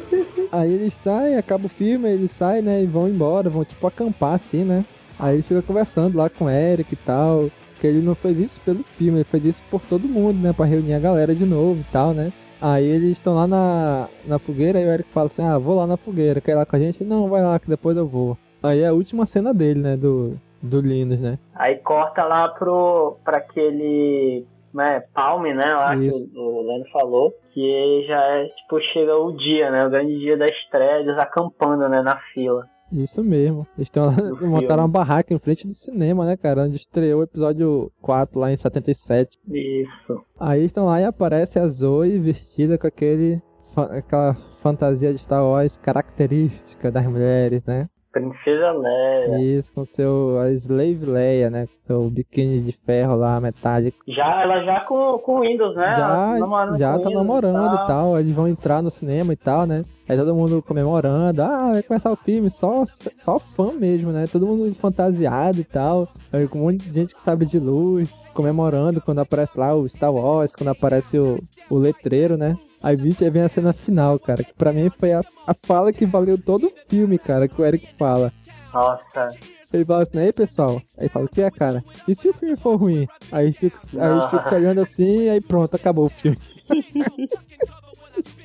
Aí eles saem, acaba o filme, eles saem, né, e vão embora, vão tipo acampar assim, né? Aí ele fica conversando lá com o Eric e tal, que ele não fez isso pelo filme, ele fez isso por todo mundo, né, pra reunir a galera de novo e tal, né? Aí eles estão lá na, na fogueira e o Eric fala assim, ah, vou lá na fogueira, quer ir lá com a gente? Não, vai lá que depois eu vou. Aí é a última cena dele, né, do, do Linus, né? Aí corta lá pro, pra aquele né, Palme, né, lá que Isso. o, o Leno falou, que já é, tipo, chega o dia, né, o grande dia da estreia, eles acampando, né, na fila. Isso mesmo. Eles tão lá, montaram uma barraca em frente do cinema, né, cara? Onde estreou o episódio 4 lá em 77. Isso. Aí estão lá e aparece a Zoe vestida com aquele aquela fantasia de Star Wars característica das mulheres, né? Princesa Leia. Isso, com seu a Slave Leia, né? Com seu biquíni de ferro lá, metade. Já, ela já com, com o Windows, né? Já, namorando já tá Windows namorando e tal. Eles vão entrar no cinema e tal, né? Aí todo mundo comemorando. Ah, vai começar o filme, só, só fã mesmo, né? Todo mundo fantasiado e tal. Aí com um monte de gente que sabe de luz, comemorando quando aparece lá o Star Wars, quando aparece o, o letreiro, né? Aí, vem a cena final, cara. Que pra mim foi a, a fala que valeu todo o filme, cara, que o Eric fala. Nossa. Ele fala assim, aí pessoal. Aí fala, o que é, cara? E se o filme for ruim? Aí fica, aí fica se olhando assim, aí pronto, acabou o filme.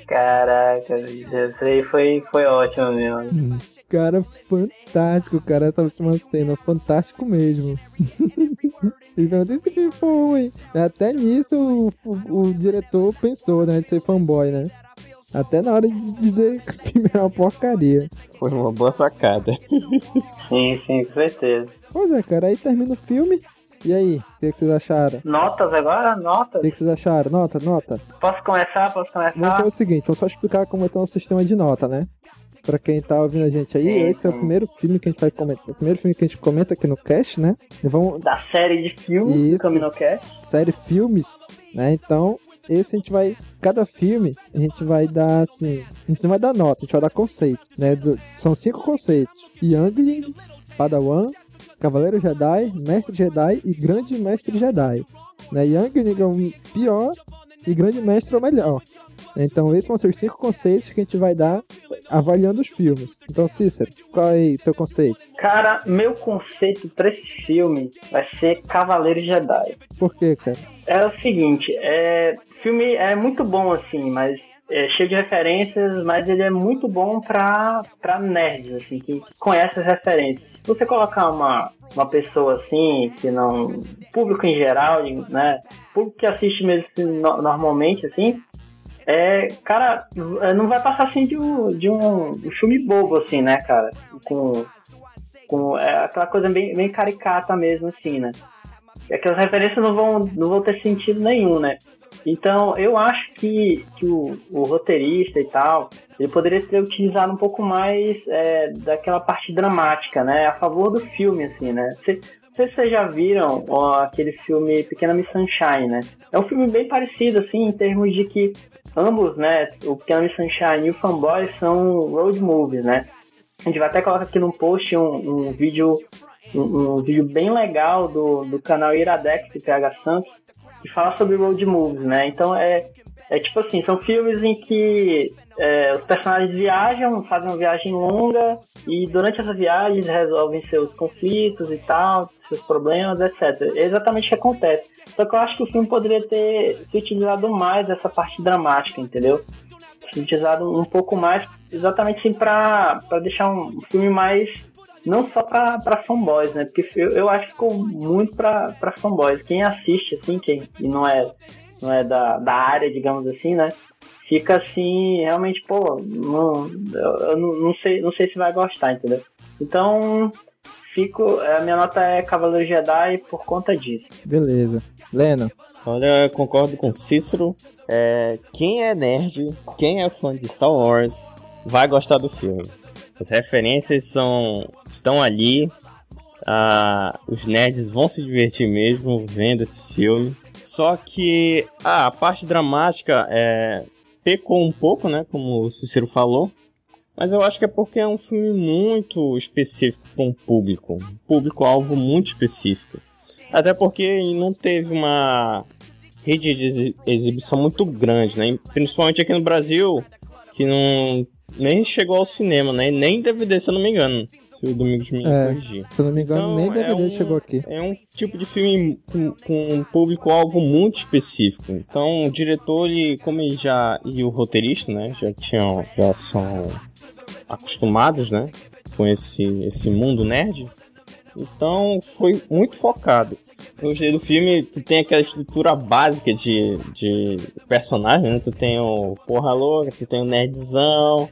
Caraca, isso aí foi, foi ótimo mesmo. Hum, Cara, fantástico, cara, essa última cena, fantástico mesmo. Ele pergunta, e se filme for ruim? Até nisso o, o- o diretor pensou, né, de ser fanboy, né? Até na hora de dizer que o filme é uma porcaria. Foi uma boa sacada. Sim, sim, com certeza. Pois é, cara, aí termina o filme. E aí, o que, que vocês acharam? Notas agora? O Notas? que, que vocês acharam? Nota, nota. Posso começar? Posso começar? fazer o seguinte, vou só explicar como é que é o sistema de nota, né? Pra quem tá ouvindo a gente aí, esse é o primeiro filme que a gente vai comentar. O primeiro filme que a gente comenta aqui no cast, né? E vamos Da série de filmes do Caminocast. série filmes, né? Então, esse a gente vai. Cada filme a gente vai dar assim. A gente não vai dar nota, a gente vai dar conceito, né? Do- são cinco conceitos: Youngling, Padawan, Cavaleiro Jedi, Mestre Jedi e Grande Mestre Jedi. Né? Youngling é o pior e Grande Mestre é o melhor. Então, esses vão ser os cinco conceitos que a gente vai dar avaliando os filmes. Então, Cícero, qual é o teu conceito? Cara, meu conceito pra esse filme vai ser Cavaleiro Jedi. Por quê, cara? É o seguinte, é, o filme é muito bom assim, mas é cheio de referências, mas ele é muito bom pra, pra nerds, assim, que conhece as referências. Se você colocar uma, uma pessoa assim, que não. público em geral, né? Público que assiste mesmo assim, no- normalmente, assim, é, cara, não vai passar assim de um, de um, filme bobo, assim, né, cara? Com, com é, aquela coisa bem, bem caricata mesmo, assim, né? Aquelas referências não vão, não vão ter sentido nenhum, né? Então, eu acho que, que o, o roteirista e tal, ele poderia ter utilizado um pouco mais é, daquela parte dramática, né? A favor do filme, assim, né? Cê- sei se vocês já viram ó, aquele filme Pequena Miss Sunshine, né? É um filme bem parecido, assim, em termos de que ambos, né? O Miss Sunshine e o Fanboy são road movies, né? A gente vai até colocar aqui no post um, um vídeo um, um vídeo bem legal do, do canal Iradex de PH Santos que fala sobre road movies, né? Então é, é tipo assim, são filmes em que é, os personagens viajam, fazem uma viagem longa e durante essa viagem resolvem seus conflitos e tal, seus problemas, etc. É exatamente o que acontece. Só que eu acho que o filme poderia ter se utilizado mais dessa parte dramática, entendeu? Se utilizado um pouco mais, exatamente assim, pra, pra deixar um filme mais não só pra, pra fanboys, né? Porque eu, eu acho que ficou muito pra, pra fanboys. Quem assiste, assim, quem e não é, não é da, da área, digamos assim, né? Fica assim, realmente, pô, não, eu, eu não, não sei, não sei se vai gostar, entendeu? Então, fico. A minha nota é Cavaleiro Jedi por conta disso. Beleza. Lena. Olha, eu concordo com Cícero. É, quem é nerd, quem é fã de Star Wars, vai gostar do filme. As referências são estão ali. Ah, os nerds vão se divertir mesmo vendo esse filme. Só que ah, a parte dramática é, pecou um pouco, né? Como o Cícero falou. Mas eu acho que é porque é um filme muito específico para um público. Um público-alvo muito específico. Até porque ele não teve uma rede de exi- exibição muito grande, né? Principalmente aqui no Brasil, que não nem chegou ao cinema, né? Nem DVD, se eu não me engano. Se o Domingos me É, corrigir. se eu não me engano, Então, nem é DVD um- chegou aqui. É um tipo de filme com, com um público-alvo muito específico. Então, o diretor e como ele já e o roteirista, né, já tinham, já são acostumados, né, com esse esse mundo nerd. Então, foi muito focado. Eu gostei do filme, tu tem aquela estrutura básica de, de personagem, né? Tu tem o porra louca, tu tem o nerdzão,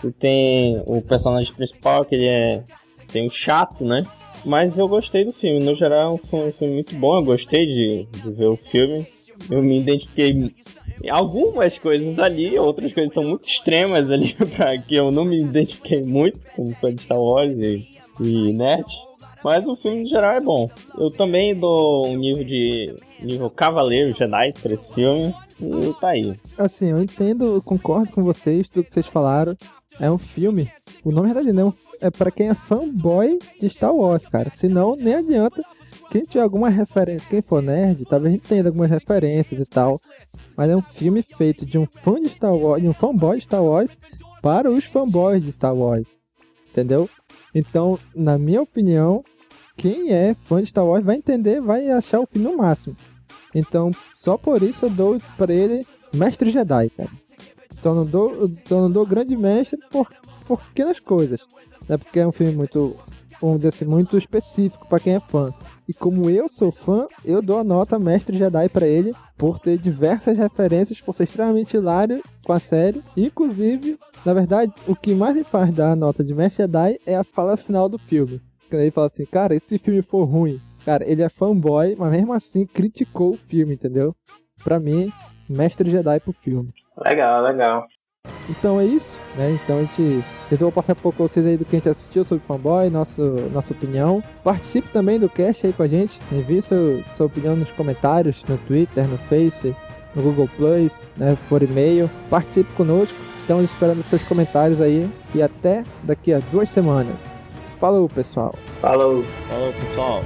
tu tem o personagem principal, que ele é. tem o chato, né? Mas eu gostei do filme, no geral foi um filme muito bom, eu gostei de, de ver o filme. Eu me identifiquei algumas coisas ali, outras coisas são muito extremas ali, pra que eu não me identifiquei muito, como fã de Star Wars e, e nerd. Mas o filme, no geral, é bom. Eu também dou um nível de. nível Cavaleiro Jedi pra esse filme. E tá aí. Assim, eu entendo, eu concordo com vocês, tudo que vocês falaram. É um filme. O nome, na verdade, não. É pra quem é fanboy de Star Wars, cara. Senão, nem adianta. Quem tiver alguma referência, quem for nerd, talvez entenda algumas referências e tal. Mas é um filme feito de um fã de Star Wars, de um fanboy de Star Wars, para os fanboys de Star Wars. Entendeu? Então, na minha opinião, quem é fã de Star Wars vai entender, vai achar o filme no máximo. Então, só por isso eu dou pra ele Mestre Jedi, cara. Só não dou, só não dou grande mestre por pequenas coisas. Né? Porque é um filme muito, vamos dizer assim, muito específico pra quem é fã. E como eu sou fã, eu dou a nota Mestre Jedi pra ele por ter diversas referências, por ser extremamente hilário com a série. Inclusive, na verdade, o que mais me faz dar a nota de Mestre Jedi é a fala final do filme. Quando ele fala assim, cara, e se filme for ruim? Cara, ele é fanboy, mas mesmo assim criticou o filme, entendeu? Pra mim, Mestre Jedi pro filme. Legal, legal. Então é isso, né? Então a gente tentou passar um pouco vocês aí do que a gente assistiu sobre fanboy, nosso, nossa opinião. Participe também do cast aí com a gente. Envie seu, sua opinião nos comentários, no Twitter, no Face, no Google Plus, né? Por e-mail. Participe conosco. Estamos esperando seus comentários aí. E até daqui a duas semanas. Falou, pessoal. Falou. Falou, pessoal.